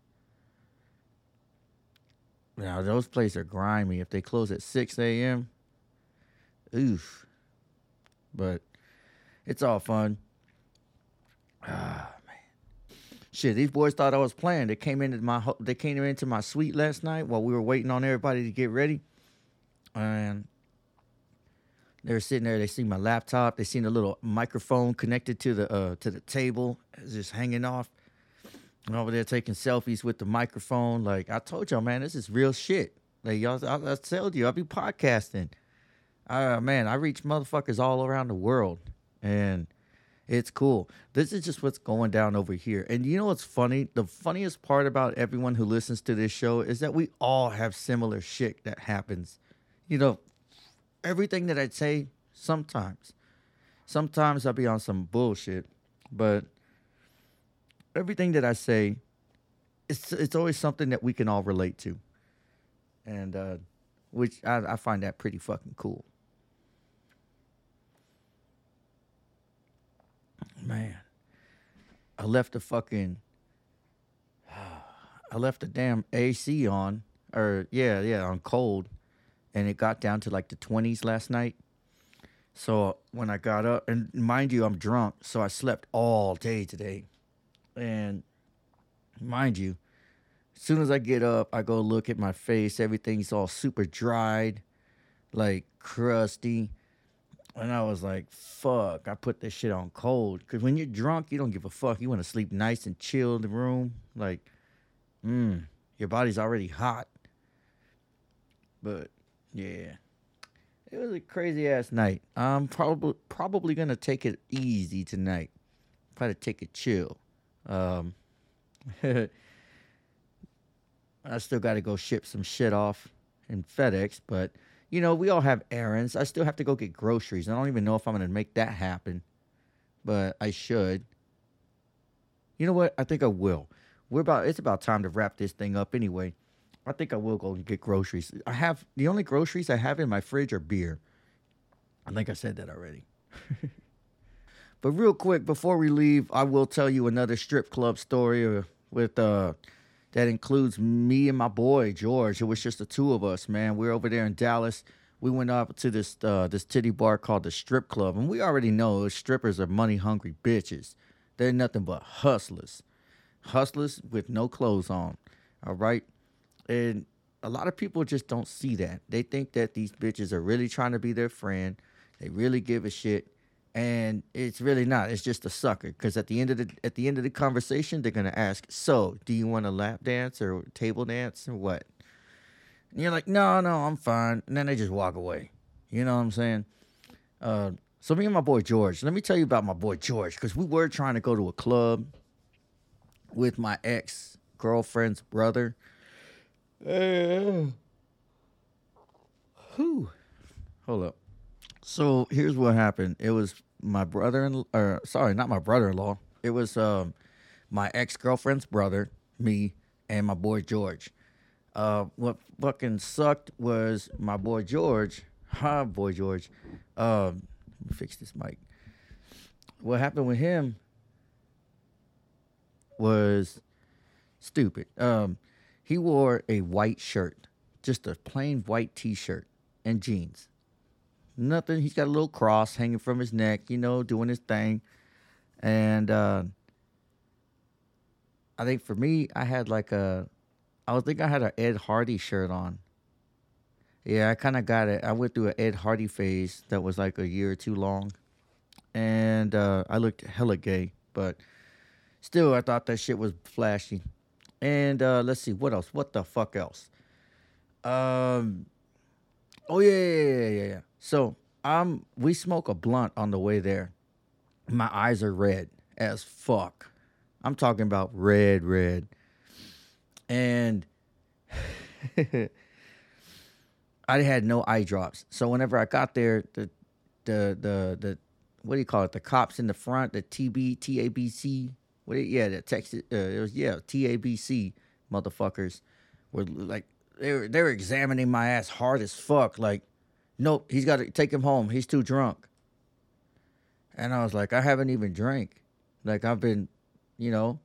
Now, those places are grimy. If they close at 6 a.m., oof. But it's all fun. Ah, man. Shit, these boys thought I was playing. They came into my they came into my suite last night while we were waiting on everybody to get ready, and they were sitting there. They seen my laptop. They seen a little microphone connected to the uh, to the table, just hanging off. Over there taking selfies with the microphone. Like I told y'all, man, this is real shit. Like y'all, I, I told you, I be podcasting. Uh, man, I reach motherfuckers all around the world, and it's cool. This is just what's going down over here. And you know what's funny? The funniest part about everyone who listens to this show is that we all have similar shit that happens. You know, everything that I say, sometimes. Sometimes I'll be on some bullshit, but everything that I say, it's it's always something that we can all relate to, and uh, which I, I find that pretty fucking cool. Man, I left the fucking, I left the damn AC on, or yeah, yeah, on cold, and it got down to like the twenties last night. So when I got up, and mind you, I'm drunk, so I slept all day today. And mind you, as soon as I get up, I go look at my face. Everything's all super dried, like crusty. And I was like, fuck, I put this shit on cold. Because when you're drunk, you don't give a fuck. You want to sleep nice and chill in the room. Like, mm, your body's already hot. But yeah, it was a crazy ass night. I'm probably probably gonna take it easy tonight. Probably take it chill. Um, I still got to go ship some shit off in FedEx, but you know, we all have errands. I still have to go get groceries. I don't even know if I'm going to make that happen, but I should. You know what? I think I will. We're about it's about time to wrap this thing up anyway. I think I will go and get groceries. I have the only groceries I have in my fridge are beer. I think I said that already. But real quick, before we leave, I will tell you another strip club story uh, with uh that includes me and my boy George. It was just the two of us, man. We are over there in Dallas. We went up to this uh, this titty bar called the Strip Club, and we already know strippers are money hungry bitches. They're nothing but hustlers, hustlers with no clothes on. All right, and a lot of people just don't see that. They think that these bitches are really trying to be their friend. They really give a shit and it's really not. It's just a sucker. Because at the end of the at the end of the conversation, they're gonna ask, "So, do you want a lap dance or table dance or what?" And you're like, "No, no, I'm fine." And then they just walk away. You know what I'm saying? Uh, so me and my boy George. Let me tell you about my boy George because we were trying to go to a club with my ex girlfriend's brother. Uh, whew. Hold up. So here's what happened. It was my brother in or sorry, not my brother-in-law. It was um my ex-girlfriend's brother, me, and my boy George. Uh what fucking sucked was my boy George. Huh, boy George. Um let me fix this mic. What happened with him was stupid. Um he wore a white shirt, just a plain white t-shirt and jeans. Nothing. He's got a little cross hanging from his neck, you know, doing his thing. And uh, I think for me, I had like a, I think I had an Ed Hardy shirt on. Yeah, I kind of got it. I went through an Ed Hardy phase that was like a year or two long, and uh, I looked hella gay, but still, I thought that shit was flashy. And uh, let's see, what else? What the fuck else? Um, oh yeah, yeah, yeah, yeah, yeah. So um, we smoke a blunt on the way there. My eyes are red as fuck. I'm talking about red, red. And I had no eye drops. So whenever I got there, the the the the what do you call it? The cops in the front, the TB TABC. What? Yeah, the Texas. Uh, it was yeah TABC motherfuckers were like they were they were examining my ass hard as fuck. Like, nope, he's got to take him home. He's too drunk. And I was like, I haven't even drank. Like I've been, you know,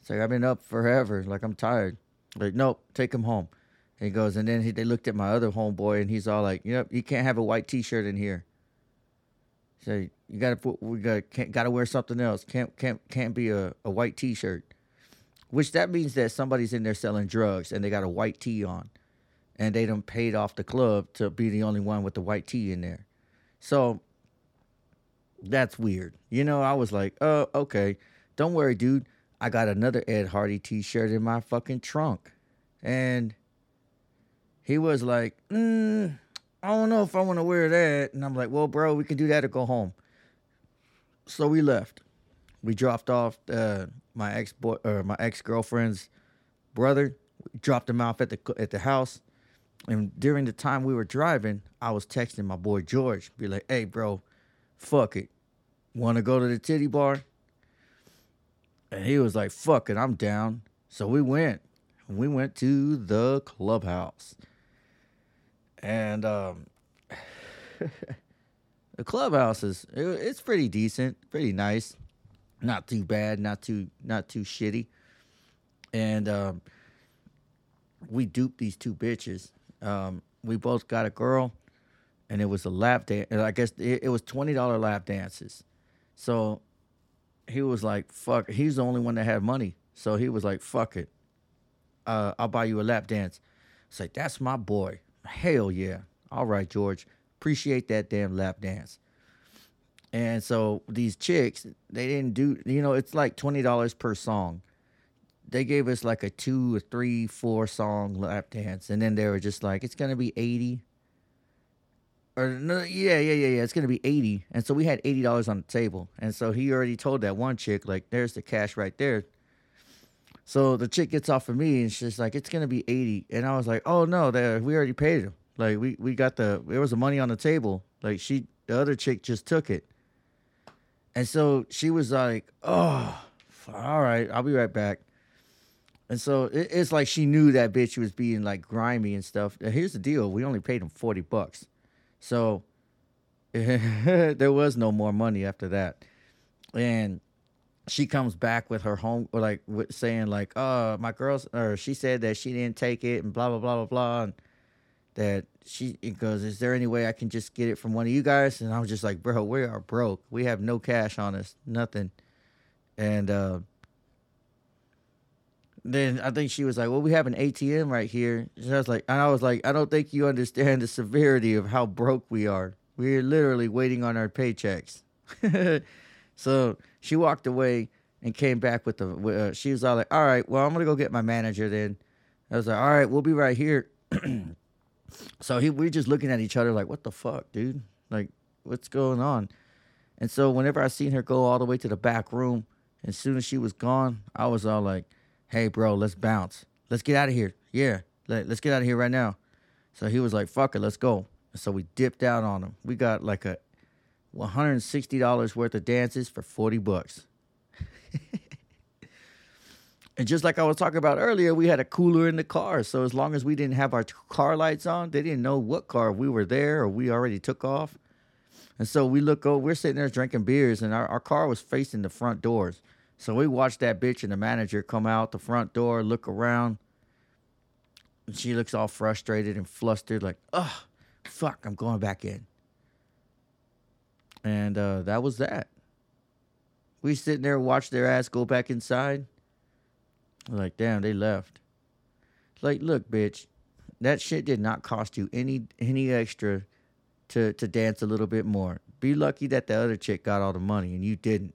it's like I've been up forever. Like I'm tired. Like nope, take him home. And he goes, and then he, they looked at my other homeboy, and he's all like, "Yep, you can't have a white T-shirt in here." So you gotta put, we got gotta wear something else. Can't can't can't be a, a white T-shirt. Which that means that somebody's in there selling drugs, and they got a white tee on, and they done paid off the club to be the only one with the white tee in there. So that's weird. You know, I was like, oh, okay. Don't worry, dude. I got another Ed Hardy t shirt in my fucking trunk. And he was like, mm, I don't know if I want to wear that. And I'm like, well, bro, we can do that or go home. So we left. We dropped off uh, my ex boy or my ex girlfriend's brother. Dropped him off at the at the house. And during the time we were driving, I was texting my boy George, be like, "Hey, bro, fuck it. Want to go to the titty bar?" And he was like, "Fuck it, I'm down." So we went. We went to the clubhouse, and um, the clubhouse is it, it's pretty decent, pretty nice, not too bad, not too not too shitty, and um, we duped these two bitches. Um, we both got a girl, and it was a lap dance. I guess it, it was twenty dollar lap dances. So he was like, "Fuck." He's the only one that had money, so he was like, "Fuck it, uh, I'll buy you a lap dance." It's like that's my boy. Hell yeah! All right, George. Appreciate that damn lap dance. And so these chicks, they didn't do. You know, it's like twenty dollars per song they gave us like a two or three, four song lap dance, and then they were just like, "It's gonna be 80 Or no, yeah, yeah, yeah, yeah. It's gonna be eighty, and so we had eighty dollars on the table, and so he already told that one chick, like, "There's the cash right there." So the chick gets off of me, and she's like, "It's gonna be 80 and I was like, "Oh no, that we already paid him. Like, we we got the there was the money on the table. Like, she the other chick just took it." And so she was like, "Oh, all right, I'll be right back." And so it, it's like she knew that bitch was being like grimy and stuff. Uh, Here's the deal: we only paid him forty bucks, so there was no more money after that. And she comes back with her home, like with saying like, "Uh, my girls," or she said that she didn't take it, and blah blah blah blah blah, and that she it goes, "Is there any way I can just get it from one of you guys?" And I was just like, "Bro, we are broke. We have no cash on us, nothing." And uh, then I think she was like, "Well, we have an ATM right here." And I was like, and I was like, "I don't think you understand the severity of how broke we are. We're literally waiting on our paychecks." so she walked away and came back with the. Uh, she was all like, "All right, well, I'm gonna go get my manager." Then I was like, "All right, we'll be right here." so he, we're just looking at each other like, "What the fuck, dude? Like, what's going on? And so whenever I seen her go all the way to the back room, as soon as she was gone, I was all like, "Hey, bro, let's bounce. Let's get out of here. Yeah, let, let's get out of here right now." So he was like, "Fuck it, let's go." And so we dipped out on him. We got like a $160 worth of dances for 40 bucks. and just like I was talking about earlier, we had a cooler in the car. So as long as we didn't have our car lights on, they didn't know what car we were there or we already took off. And so we look over, we're sitting there drinking beers, and our, our car was facing the front doors. So we watched that bitch and the manager come out the front door, look around. And she looks all frustrated and flustered, like, ugh, fuck, I'm going back in. And uh, that was that. We sitting there, watch their ass go back inside. Like, damn, they left. Like, look, bitch, that shit did not cost you any any extra to to dance a little bit more. Be lucky that the other chick got all the money and you didn't.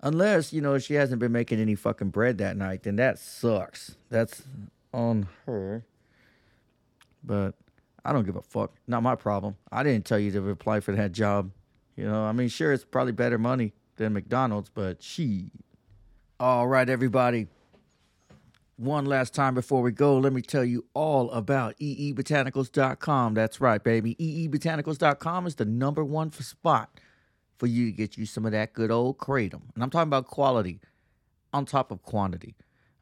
Unless, you know, she hasn't been making any fucking bread that night, then that sucks. That's on her. But I don't give a fuck. Not my problem. I didn't tell you to apply for that job. You know, I mean, sure, it's probably better money than McDonald's, but she. All right, everybody. One last time before we go, let me tell you all about eebotanicals.com. That's right, baby. eebotanicals.com is the number one spot for you to get you some of that good old kratom. And I'm talking about quality on top of quantity.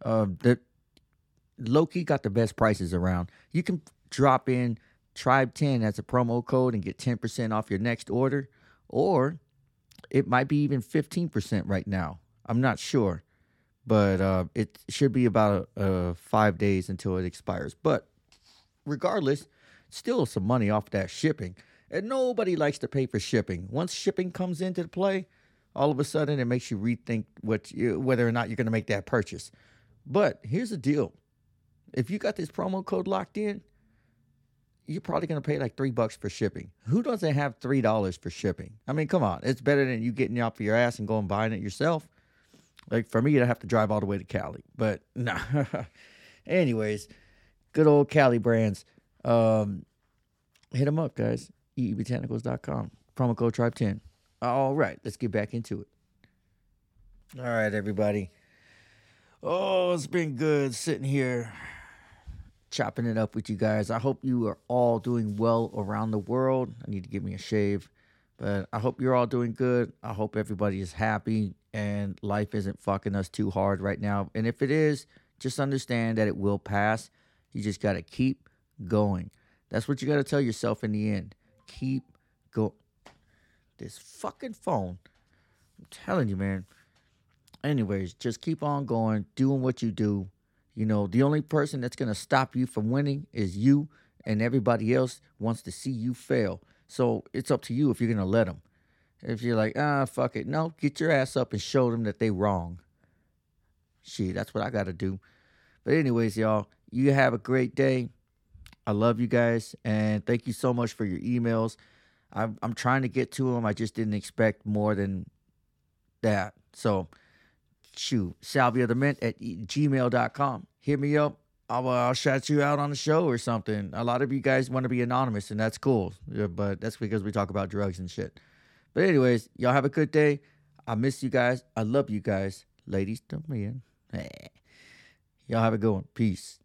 Uh, the Loki got the best prices around. You can drop in Tribe 10 as a promo code and get 10% off your next order, or it might be even 15% right now. I'm not sure, but uh, it should be about uh, five days until it expires. But regardless, still some money off that shipping. And nobody likes to pay for shipping. Once shipping comes into play, all of a sudden it makes you rethink what you, whether or not you're going to make that purchase. But here's the deal: if you got this promo code locked in, you're probably going to pay like three bucks for shipping. Who doesn't have three dollars for shipping? I mean, come on, it's better than you getting off your ass and going buying it yourself. Like for me, I'd have to drive all the way to Cali, but nah. Anyways, good old Cali brands. Um, hit them up, guys. eebotanicals.com. Promo code Tribe 10. All right, let's get back into it. All right, everybody. Oh, it's been good sitting here chopping it up with you guys. I hope you are all doing well around the world. I need to give me a shave, but I hope you're all doing good. I hope everybody is happy and life isn't fucking us too hard right now. And if it is, just understand that it will pass. You just got to keep going. That's what you got to tell yourself in the end. Keep going. This fucking phone. I'm telling you, man. Anyways, just keep on going, doing what you do. You know, the only person that's going to stop you from winning is you, and everybody else wants to see you fail. So it's up to you if you're going to let them. If you're like, ah, fuck it. No, get your ass up and show them that they wrong. Shit, that's what I got to do. But, anyways, y'all, you have a great day. I love you guys, and thank you so much for your emails. I'm, I'm trying to get to them. I just didn't expect more than that. So, shoot, salvia the mint at gmail.com. Hit me up. I'll, uh, I'll shout you out on the show or something. A lot of you guys want to be anonymous, and that's cool. Yeah, but that's because we talk about drugs and shit. But, anyways, y'all have a good day. I miss you guys. I love you guys. Ladies to men. Y'all have a good one. Peace.